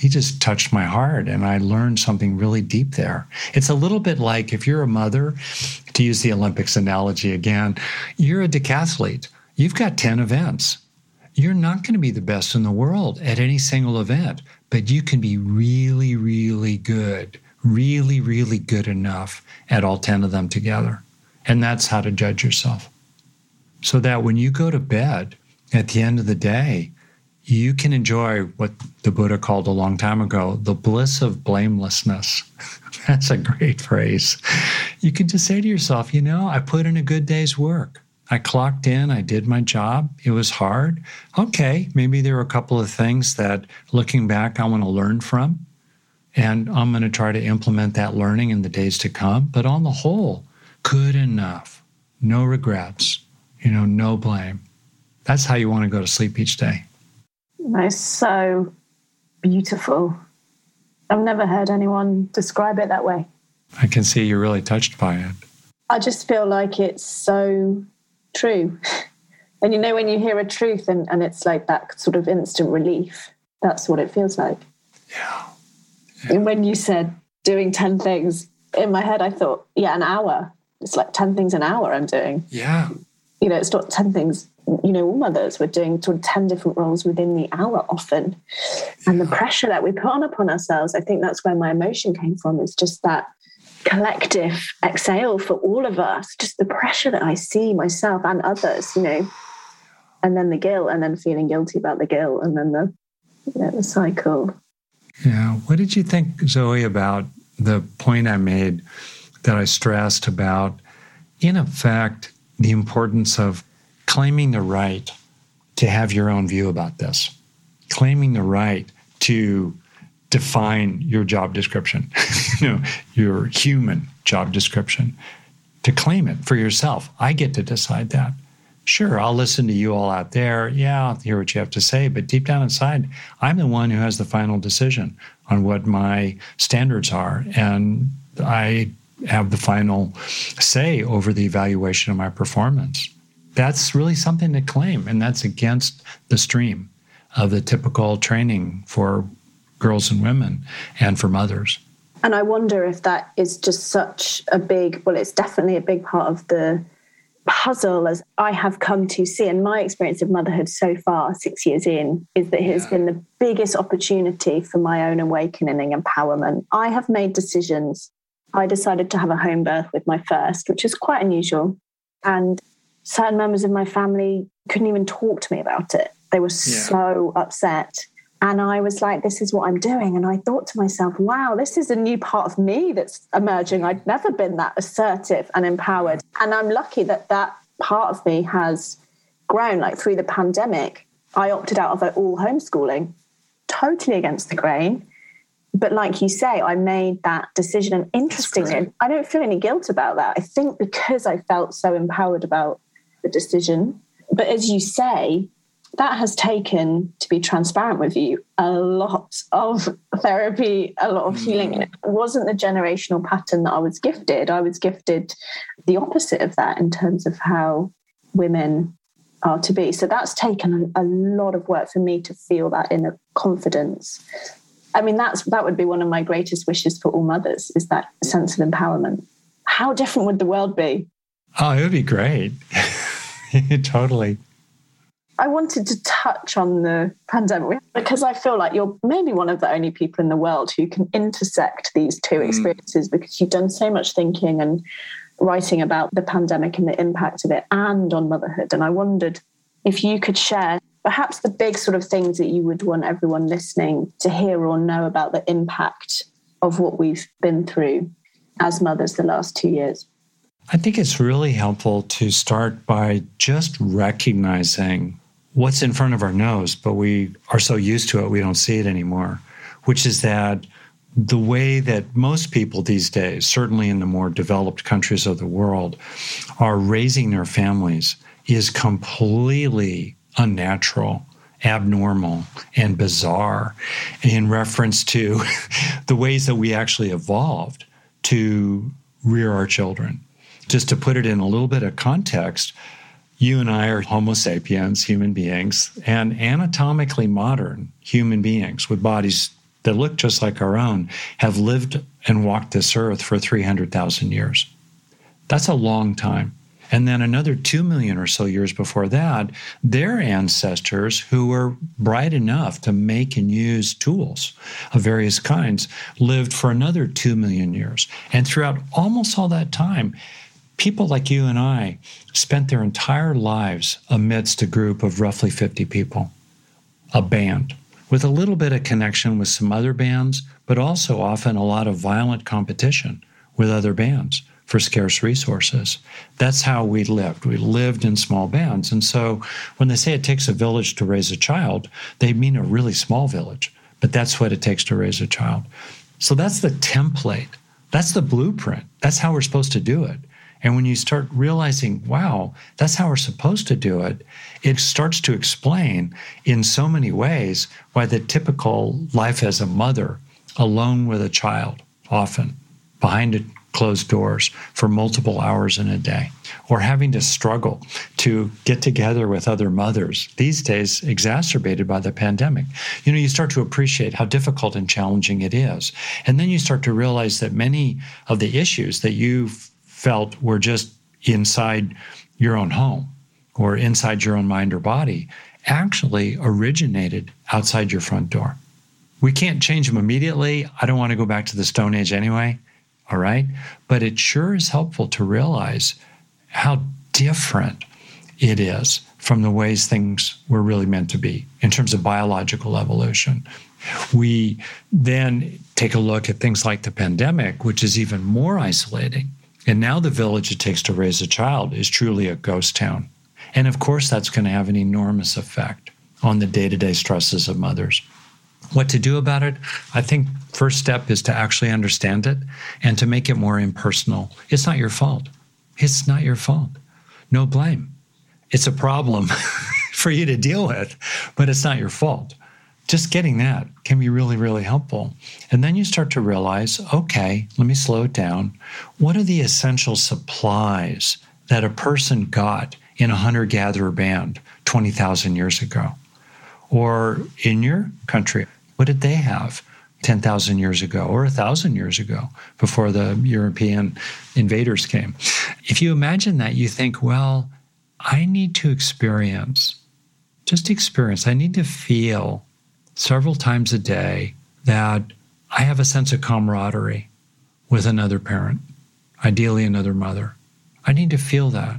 he just touched my heart and I learned something really deep there. It's a little bit like if you're a mother, to use the Olympics analogy again, you're a decathlete. You've got 10 events. You're not going to be the best in the world at any single event, but you can be really, really good, really, really good enough at all 10 of them together. And that's how to judge yourself. So that when you go to bed at the end of the day, you can enjoy what the Buddha called a long time ago the bliss of blamelessness. That's a great phrase. You can just say to yourself, you know, I put in a good day's work. I clocked in, I did my job. It was hard. Okay, maybe there were a couple of things that looking back I want to learn from. And I'm going to try to implement that learning in the days to come. But on the whole, good enough. No regrets, you know, no blame. That's how you want to go to sleep each day. That's so beautiful. I've never heard anyone describe it that way. I can see you're really touched by it. I just feel like it's so true. And you know, when you hear a truth and, and it's like that sort of instant relief, that's what it feels like. Yeah. yeah. And when you said doing 10 things, in my head, I thought, yeah, an hour. It's like 10 things an hour I'm doing. Yeah. You know, it's not 10 things you know, all mothers were doing sort of 10 different roles within the hour often. And the pressure that we put on upon ourselves, I think that's where my emotion came from. It's just that collective exhale for all of us, just the pressure that I see myself and others, you know, and then the guilt, and then feeling guilty about the guilt, and then the, you know, the cycle. Yeah. What did you think, Zoe, about the point I made that I stressed about, in effect, the importance of claiming the right to have your own view about this, claiming the right to define your job description, you know, your human job description, to claim it for yourself. I get to decide that. Sure, I'll listen to you all out there. Yeah, I'll hear what you have to say. But deep down inside, I'm the one who has the final decision on what my standards are. And I have the final say over the evaluation of my performance that's really something to claim. And that's against the stream of the typical training for girls and women and for mothers. And I wonder if that is just such a big, well, it's definitely a big part of the puzzle as I have come to see. And my experience of motherhood so far, six years in, is that it has yeah. been the biggest opportunity for my own awakening and empowerment. I have made decisions. I decided to have a home birth with my first, which is quite unusual. And certain members of my family couldn't even talk to me about it. They were yeah. so upset. And I was like, this is what I'm doing. And I thought to myself, wow, this is a new part of me that's emerging. I'd never been that assertive and empowered. And I'm lucky that that part of me has grown. Like through the pandemic, I opted out of all homeschooling, totally against the grain. But like you say, I made that decision. And interestingly, I don't feel any guilt about that. I think because I felt so empowered about the decision. But as you say, that has taken, to be transparent with you, a lot of therapy, a lot of healing. And it wasn't the generational pattern that I was gifted. I was gifted the opposite of that in terms of how women are to be. So that's taken a, a lot of work for me to feel that inner confidence. I mean, that's that would be one of my greatest wishes for all mothers is that sense of empowerment. How different would the world be? Oh, it would be great. totally. I wanted to touch on the pandemic because I feel like you're maybe one of the only people in the world who can intersect these two mm. experiences mm. because you've done so much thinking and writing about the pandemic and the impact of it and on motherhood. And I wondered if you could share perhaps the big sort of things that you would want everyone listening to hear or know about the impact of what we've been through as mothers the last two years. I think it's really helpful to start by just recognizing what's in front of our nose, but we are so used to it we don't see it anymore, which is that the way that most people these days, certainly in the more developed countries of the world, are raising their families is completely unnatural, abnormal, and bizarre in reference to the ways that we actually evolved to rear our children. Just to put it in a little bit of context, you and I are Homo sapiens, human beings, and anatomically modern human beings with bodies that look just like our own have lived and walked this earth for 300,000 years. That's a long time. And then another 2 million or so years before that, their ancestors, who were bright enough to make and use tools of various kinds, lived for another 2 million years. And throughout almost all that time, people like you and I spent their entire lives amidst a group of roughly 50 people, a band with a little bit of connection with some other bands, but also often a lot of violent competition with other bands for scarce resources. That's how we lived. We lived in small bands. And so when they say it takes a village to raise a child, they mean a really small village, but that's what it takes to raise a child. So that's the template. That's the blueprint. That's how we're supposed to do it. And when you start realizing, wow, that's how we're supposed to do it, it starts to explain in so many ways why the typical life as a mother, alone with a child, often behind closed doors for multiple hours in a day, or having to struggle to get together with other mothers, these days exacerbated by the pandemic. You know, you start to appreciate how difficult and challenging it is. And then you start to realize that many of the issues that you've felt were just inside your own home or inside your own mind or body actually originated outside your front door. We can't change them immediately. I don't want to go back to the Stone Age anyway. All right. But it sure is helpful to realize how different it is from the ways things were really meant to be in terms of biological evolution. We then take a look at things like the pandemic, which is even more isolating and now the village it takes to raise a child is truly a ghost town. And of course, that's going to have an enormous effect on the day to day stresses of mothers. What to do about it? I think first step is to actually understand it and to make it more impersonal. It's not your fault. It's not your fault. No blame. It's a problem for you to deal with, but it's not your fault just getting that can be really, really helpful. And then you start to realize okay, let me slow it down. What are the essential supplies that a person got in a hunter gatherer band 20,000 years ago? Or in your country, what did they have 10,000 years ago or 1,000 years ago before the European invaders came? If you imagine that, you think, well, I need to experience, just experience, I need to feel several times a day that I have a sense of camaraderie with another parent, ideally another mother. I need to feel that.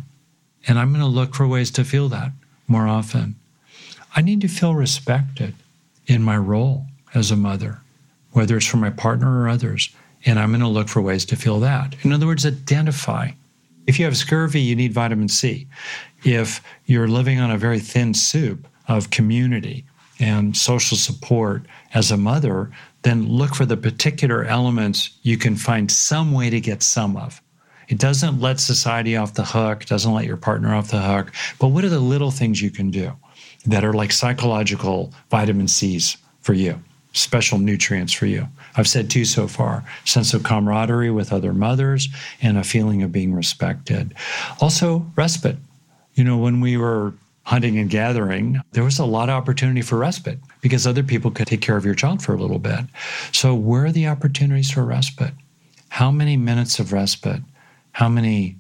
And I'm going to look for ways to feel that more often. I need to feel respected in my role as a mother, whether it's for my partner or others. And I'm going to look for ways to feel that. In other words, identify. If you have scurvy, you need vitamin C. If you're living on a very thin soup of community, and social support as a mother, then look for the particular elements you can find some way to get some of. It doesn't let society off the hook, doesn't let your partner off the hook, but what are the little things you can do that are like psychological vitamin C's for you, special nutrients for you? I've said two so far sense of camaraderie with other mothers and a feeling of being respected. Also, respite. You know, when we were hunting and gathering, there was a lot of opportunity for respite because other people could take care of your child for a little bit. So, where are the opportunities for respite? How many minutes of respite? How many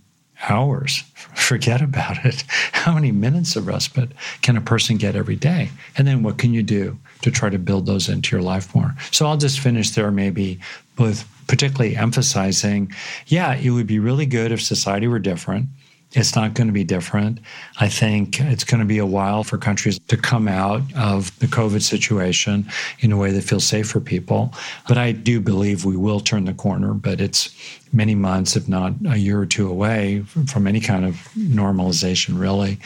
hours? Forget about it. How many minutes of respite can a person get every day? And then what can you do to try to build those into your life more? So, I'll just finish there maybe with particularly emphasizing yeah, it would be really good if society were different it's not going to be different. I think it's going to be a while for countries to come out of the COVID situation in a way that feels safe for people. But I do believe we will turn the corner, but it's many months, if not a year or two away from any kind of normalization, really.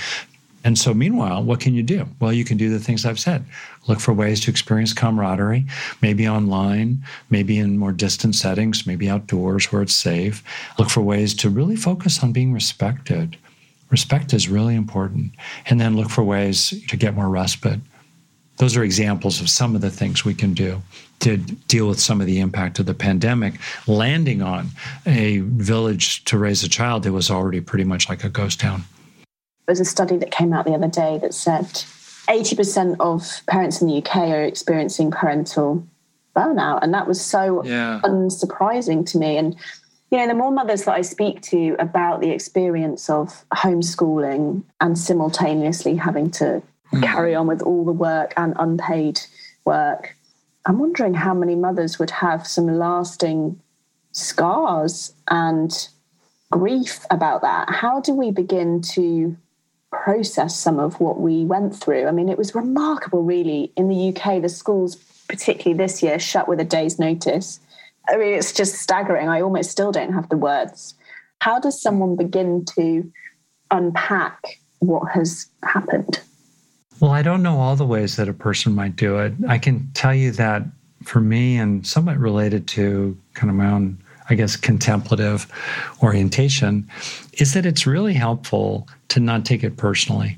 And so, meanwhile, what can you do? Well, you can do the things I've said. Look for ways to experience camaraderie, maybe online, maybe in more distant settings, maybe outdoors where it's safe. Look for ways to really focus on being respected. Respect is really important. And then look for ways to get more respite. Those are examples of some of the things we can do to deal with some of the impact of the pandemic, landing on a village to raise a child that was already pretty much like a ghost town. There's a study that came out the other day that said 80% of parents in the UK are experiencing parental burnout. And that was so yeah. unsurprising to me. And, you know, the more mothers that I speak to about the experience of homeschooling and simultaneously having to mm. carry on with all the work and unpaid work, I'm wondering how many mothers would have some lasting scars and grief about that. How do we begin to process some of what we went through. I mean, it was remarkable, really. In the UK, the schools, particularly this year, shut with a day's notice. I mean, it's just staggering. I almost still don't have the words. How does someone begin to unpack what has happened? Well, I don't know all the ways that a person might do it. I can tell you that for me, and somewhat related to kind of my own I guess, contemplative orientation is that it's really helpful to not take it personally.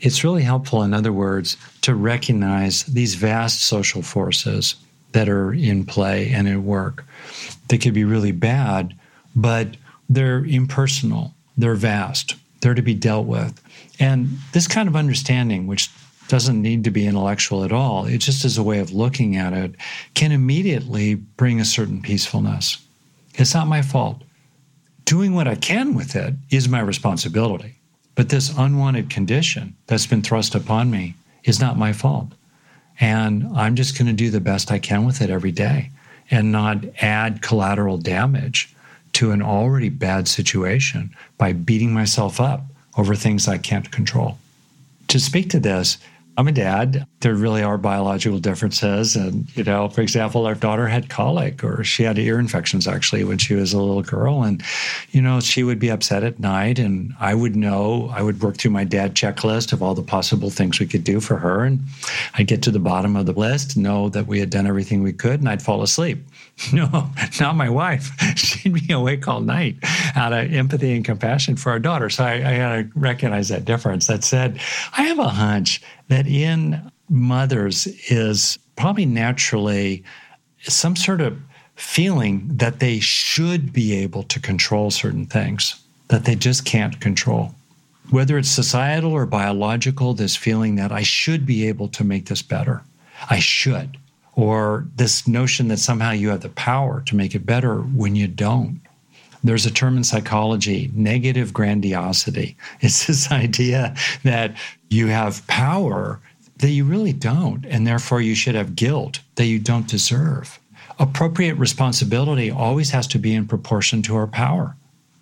It's really helpful, in other words, to recognize these vast social forces that are in play and at work. They could be really bad, but they're impersonal, they're vast, they're to be dealt with. And this kind of understanding, which doesn't need to be intellectual at all, it just is a way of looking at it, can immediately bring a certain peacefulness. It's not my fault. Doing what I can with it is my responsibility. But this unwanted condition that's been thrust upon me is not my fault. And I'm just going to do the best I can with it every day and not add collateral damage to an already bad situation by beating myself up over things I can't control. To speak to this, I'm a dad. There really are biological differences. And, you know, for example, our daughter had colic or she had ear infections actually when she was a little girl. And, you know, she would be upset at night. And I would know, I would work through my dad checklist of all the possible things we could do for her. And I'd get to the bottom of the list, know that we had done everything we could, and I'd fall asleep. No, not my wife. She'd be awake all night out of empathy and compassion for our daughter. So I, I got to recognize that difference. That said, I have a hunch that in mothers is probably naturally some sort of feeling that they should be able to control certain things that they just can't control. Whether it's societal or biological, this feeling that I should be able to make this better. I should or this notion that somehow you have the power to make it better when you don't. There's a term in psychology, negative grandiosity. It's this idea that you have power that you really don't, and therefore you should have guilt that you don't deserve. Appropriate responsibility always has to be in proportion to our power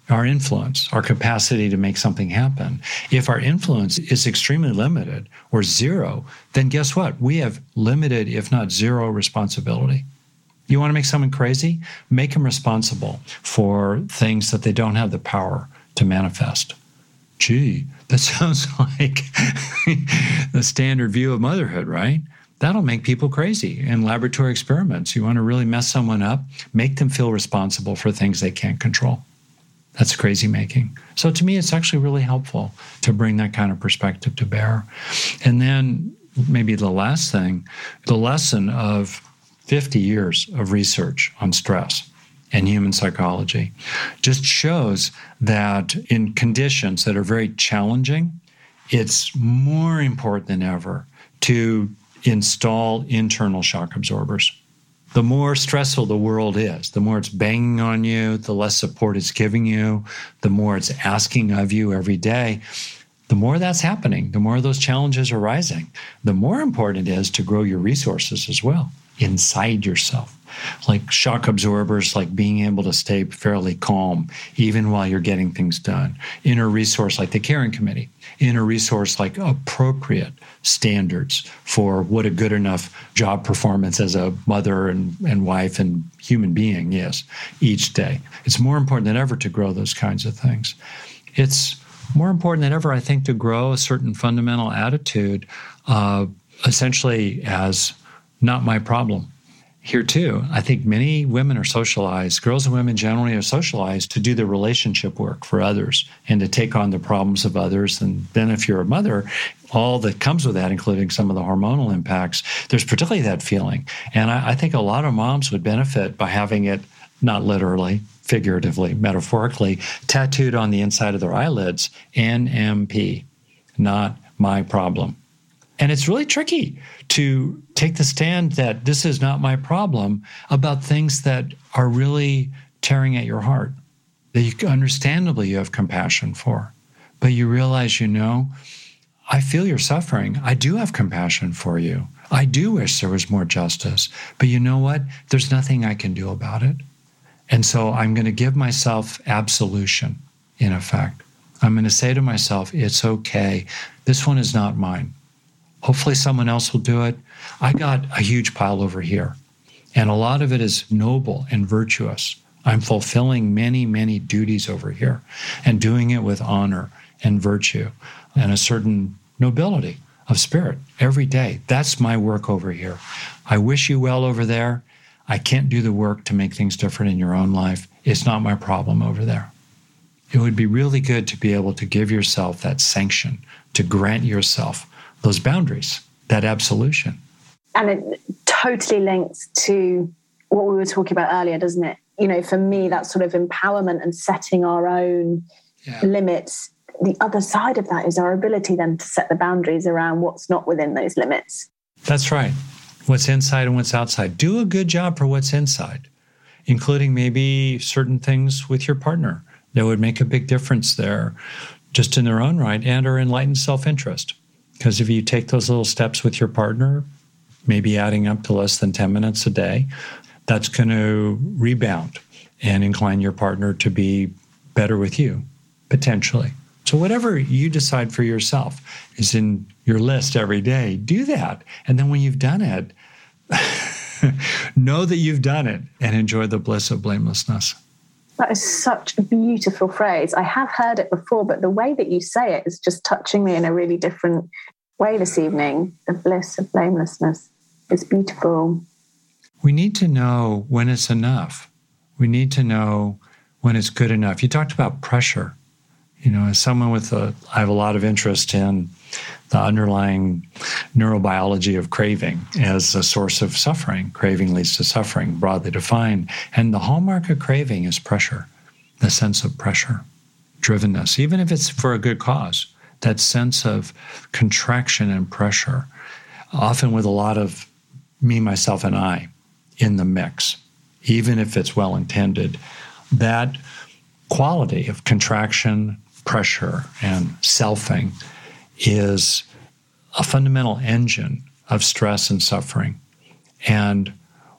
our influence, our capacity to make something happen. If our influence is extremely limited or zero, then guess what? We have limited, if not zero, responsibility. You want to make someone crazy? Make them responsible for things that they don't have the power to manifest. Gee, that sounds like the standard view of motherhood, right? That'll make people crazy in laboratory experiments. You want to really mess someone up? Make them feel responsible for things they can't control. That's crazy making. So to me, it's actually really helpful to bring that kind of perspective to bear. And then maybe the last thing, the lesson of 50 years of research on stress and human psychology just shows that in conditions that are very challenging, it's more important than ever to install internal shock absorbers the more stressful the world is, the more it's banging on you, the less support it's giving you, the more it's asking of you every day, the more that's happening, the more those challenges are rising, the more important it is to grow your resources as well inside yourself. Like shock absorbers, like being able to stay fairly calm even while you're getting things done. Inner resource like the caring committee in a resource like appropriate standards for what a good enough job performance as a mother and, and wife and human being is each day. It's more important than ever to grow those kinds of things. It's more important than ever, I think, to grow a certain fundamental attitude, uh, essentially as not my problem. Here, too, I think many women are socialized, girls and women generally are socialized to do the relationship work for others and to take on the problems of others. And then, if you're a mother, all that comes with that, including some of the hormonal impacts, there's particularly that feeling. And I, I think a lot of moms would benefit by having it not literally, figuratively, metaphorically, tattooed on the inside of their eyelids NMP, not my problem. And it's really tricky to take the stand that this is not my problem about things that are really tearing at your heart, that you understandably you have compassion for. But you realize, you know, I feel your suffering. I do have compassion for you. I do wish there was more justice. But you know what? There's nothing I can do about it. And so I'm going to give myself absolution, in effect. I'm going to say to myself, it's okay. This one is not mine. Hopefully, someone else will do it. I got a huge pile over here, and a lot of it is noble and virtuous. I'm fulfilling many, many duties over here and doing it with honor and virtue and a certain nobility of spirit every day. That's my work over here. I wish you well over there. I can't do the work to make things different in your own life. It's not my problem over there. It would be really good to be able to give yourself that sanction, to grant yourself those boundaries, that absolution. And it totally links to what we were talking about earlier, doesn't it? You know, for me, that sort of empowerment and setting our own yeah. limits. The other side of that is our ability then to set the boundaries around what's not within those limits. That's right what's inside and what's outside. Do a good job for what's inside, including maybe certain things with your partner that would make a big difference there, just in their own right, and are enlightened self interest. Because if you take those little steps with your partner, maybe adding up to less than 10 minutes a day, that's going to rebound and incline your partner to be better with you, potentially. So, whatever you decide for yourself is in your list every day. Do that. And then when you've done it, know that you've done it and enjoy the bliss of blamelessness. That is such a beautiful phrase. I have heard it before, but the way that you say it is just touching me in a really different way this evening. The bliss of blamelessness is beautiful. We need to know when it's enough. We need to know when it's good enough. You talked about pressure. You know, as someone with a, I have a lot of interest in the underlying neurobiology of craving as a source of suffering. Craving leads to suffering, broadly defined. And the hallmark of craving is pressure, the sense of pressure, drivenness, even if it's for a good cause, that sense of contraction and pressure, often with a lot of me, myself, and I in the mix, even if it's well intended. That quality of contraction, pressure, and selfing is a fundamental engine of stress and suffering and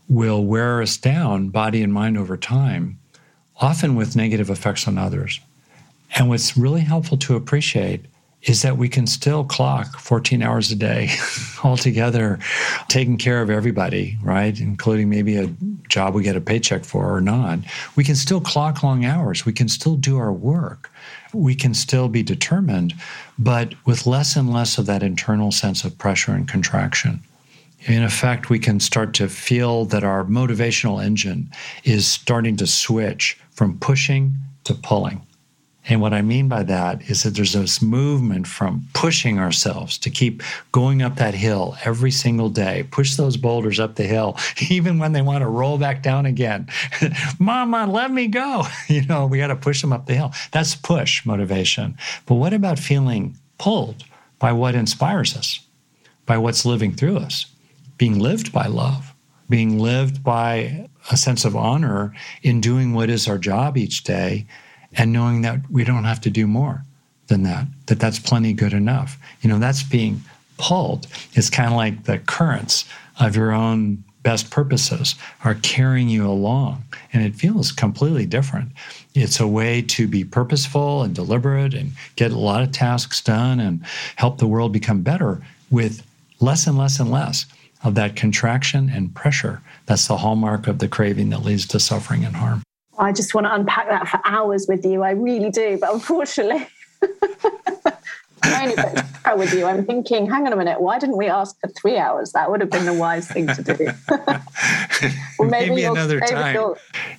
will wear us down, body and mind, over time, often with negative effects on others. And what's really helpful to appreciate is that we can still clock 14 hours a day all together, taking care of everybody, right? Including maybe a job we get a paycheck for or not. We can still clock long hours. We can still do our work. We can still be determined, but with less and less of that internal sense of pressure and contraction. In effect, we can start to feel that our motivational engine is starting to switch from pushing to pulling and what I mean by that is that there's this movement from pushing ourselves to keep going up that hill every single day, push those boulders up the hill, even when they want to roll back down again. Mama, let me go. You know, we got to push them up the hill. That's push motivation. But what about feeling pulled by what inspires us, by what's living through us, being lived by love, being lived by a sense of honor in doing what is our job each day and knowing that we don't have to do more than that, that that's plenty good enough. You know, that's being pulled. It's kind of like the currents of your own best purposes are carrying you along, and it feels completely different. It's a way to be purposeful and deliberate and get a lot of tasks done and help the world become better with less and less and less of that contraction and pressure. That's the hallmark of the craving that leads to suffering and harm. I just want to unpack that for hours with you. I really do. But unfortunately, I only with you. I'm thinking, hang on a minute, why didn't we ask for three hours? That would have been the wise thing to do. well, maybe, maybe another time.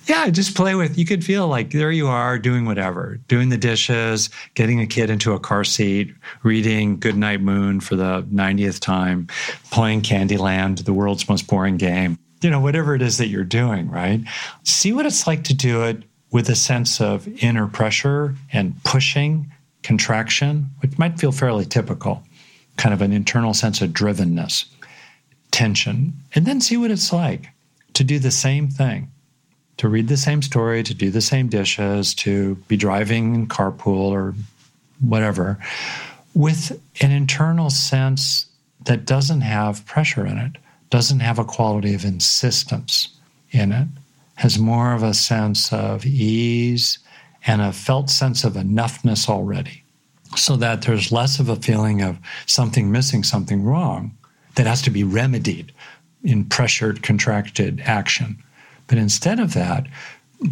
Yeah, just play with. You could feel like there you are doing whatever, doing the dishes, getting a kid into a car seat, reading Goodnight Moon for the 90th time, playing Candyland, the world's most boring game. You know, whatever it is that you're doing, right? See what it's like to do it with a sense of inner pressure and pushing contraction, which might feel fairly typical, kind of an internal sense of drivenness, tension, and then see what it's like to do the same thing, to read the same story, to do the same dishes, to be driving in carpool or whatever, with an internal sense that doesn't have pressure in it, doesn't have a quality of insistence in it, has more of a sense of ease and a felt sense of enoughness already, so that there's less of a feeling of something missing, something wrong that has to be remedied in pressured, contracted action. But instead of that,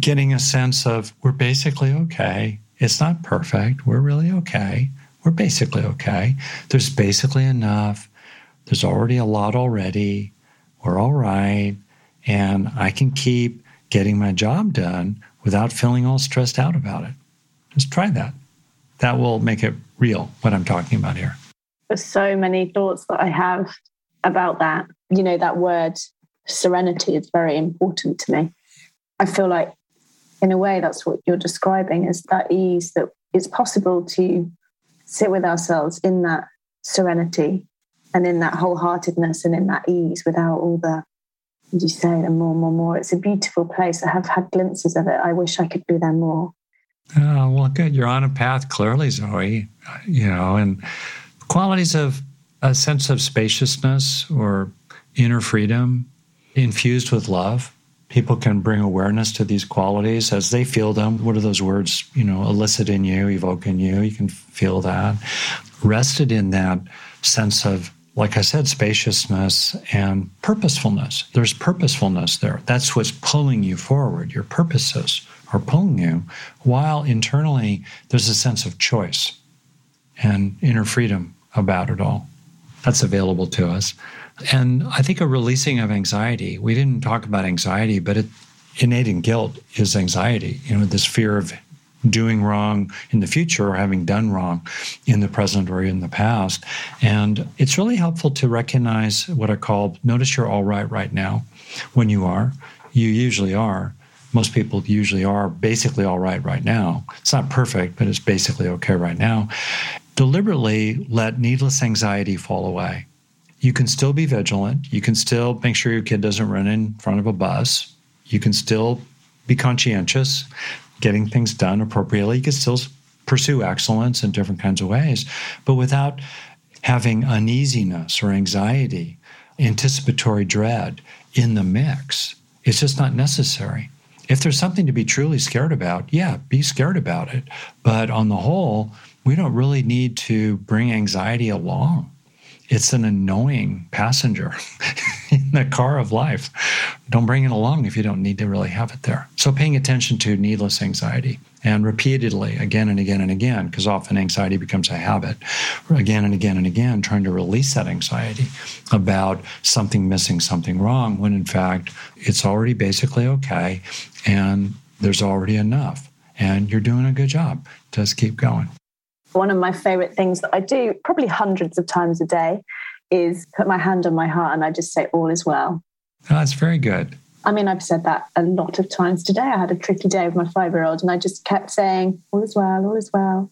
getting a sense of we're basically okay. It's not perfect. We're really okay. We're basically okay. There's basically enough. There's already a lot already. We're all right. And I can keep getting my job done without feeling all stressed out about it. Just try that. That will make it real, what I'm talking about here. There's so many thoughts that I have about that. You know, that word serenity is very important to me. I feel like, in a way, that's what you're describing is that ease that it's possible to sit with ourselves in that serenity and in that wholeheartedness and in that ease without all the as you say, and more, more, more. It's a beautiful place. I have had glimpses of it. I wish I could be there more. Oh, well, good. You're on a path clearly, Zoe, you know, and qualities of a sense of spaciousness or inner freedom infused with love. People can bring awareness to these qualities as they feel them. What are those words, you know, elicit in you, evoke in you? You can feel that. Rested in that sense of like I said, spaciousness and purposefulness. There's purposefulness there. That's what's pulling you forward. Your purposes are pulling you, while internally there's a sense of choice and inner freedom about it all. That's available to us. And I think a releasing of anxiety. We didn't talk about anxiety, but it, innate in guilt is anxiety. You know, this fear of doing wrong in the future or having done wrong in the present or in the past. And it's really helpful to recognize what I call notice you're all right right now when you are. You usually are. Most people usually are basically all right right now. It's not perfect, but it's basically okay right now. Deliberately let needless anxiety fall away. You can still be vigilant. You can still make sure your kid doesn't run in front of a bus. You can still be conscientious getting things done appropriately. You can still pursue excellence in different kinds of ways, but without having uneasiness or anxiety, anticipatory dread in the mix. It's just not necessary. If there's something to be truly scared about, yeah, be scared about it. But on the whole, we don't really need to bring anxiety along it's an annoying passenger in the car of life. Don't bring it along if you don't need to really have it there. So, paying attention to needless anxiety and repeatedly, again and again and again, because often anxiety becomes a habit, again and again and again, trying to release that anxiety about something missing, something wrong, when in fact it's already basically okay and there's already enough. And you're doing a good job. Just keep going. One of my favorite things that I do, probably hundreds of times a day, is put my hand on my heart and I just say, All is well. Oh, that's very good. I mean, I've said that a lot of times today. I had a tricky day with my five year old and I just kept saying, All is well, all is well.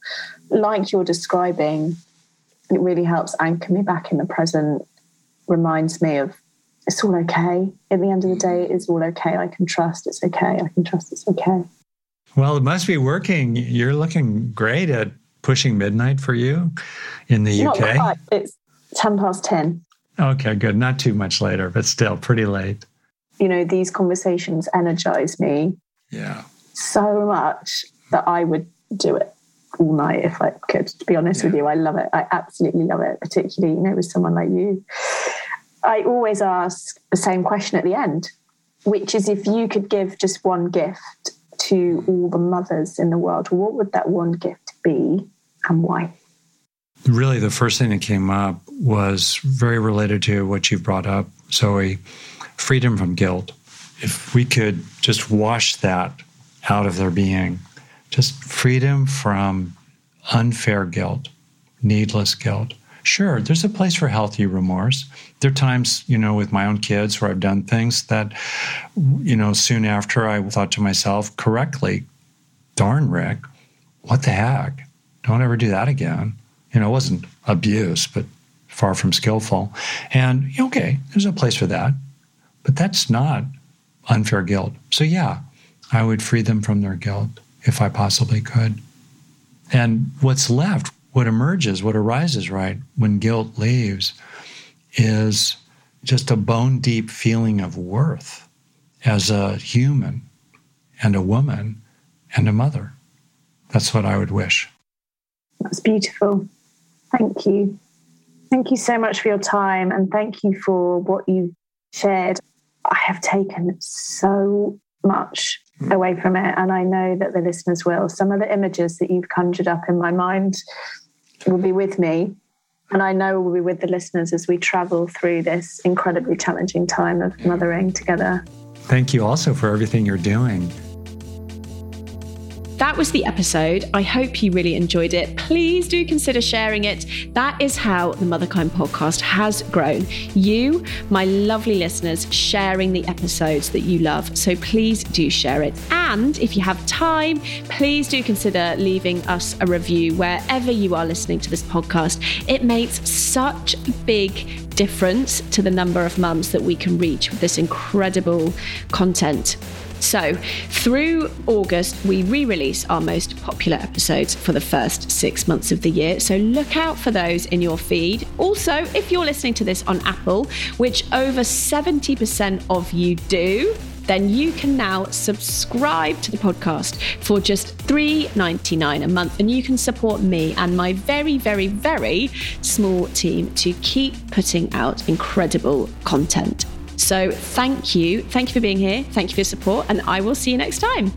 Like you're describing, it really helps anchor me back in the present, reminds me of it's all okay. At the end of the day, mm-hmm. it is all okay. I can trust it's okay. I can trust it's okay. Well, it must be working. You're looking great at pushing midnight for you in the Not UK? Quite. It's 10 past 10. Okay, good. Not too much later, but still pretty late. You know, these conversations energize me yeah. so much that I would do it all night if I could, to be honest yeah. with you. I love it. I absolutely love it, particularly, you know, with someone like you. I always ask the same question at the end, which is if you could give just one gift to all the mothers in the world, what would that one gift be? and why? Really, the first thing that came up was very related to what you brought up, Zoe freedom from guilt. If we could just wash that out of their being, just freedom from unfair guilt, needless guilt. Sure, there's a place for healthy remorse. There are times, you know, with my own kids where I've done things that, you know, soon after I thought to myself correctly, darn, Rick, what the heck? Don't ever do that again. You know, it wasn't abuse, but far from skillful. And okay, there's a place for that. But that's not unfair guilt. So, yeah, I would free them from their guilt if I possibly could. And what's left, what emerges, what arises, right, when guilt leaves is just a bone deep feeling of worth as a human and a woman and a mother. That's what I would wish. That's beautiful. Thank you. Thank you so much for your time and thank you for what you shared. I have taken so much hmm. away from it, and I know that the listeners will. Some of the images that you've conjured up in my mind will be with me, and I know will be with the listeners as we travel through this incredibly challenging time of mothering together. Thank you also for everything you're doing that was the episode. I hope you really enjoyed it. Please do consider sharing it. That is how the Motherkind podcast has grown. You, my lovely listeners, sharing the episodes that you love. So please do share it. And if you have time, please do consider leaving us a review wherever you are listening to this podcast. It makes such a big difference to the number of mums that we can reach with this incredible content. So, through August, we re release our most popular episodes for the first six months of the year. So, look out for those in your feed. Also, if you're listening to this on Apple, which over 70% of you do, then you can now subscribe to the podcast for just $3.99 a month. And you can support me and my very, very, very small team to keep putting out incredible content. So thank you. Thank you for being here. Thank you for your support. And I will see you next time.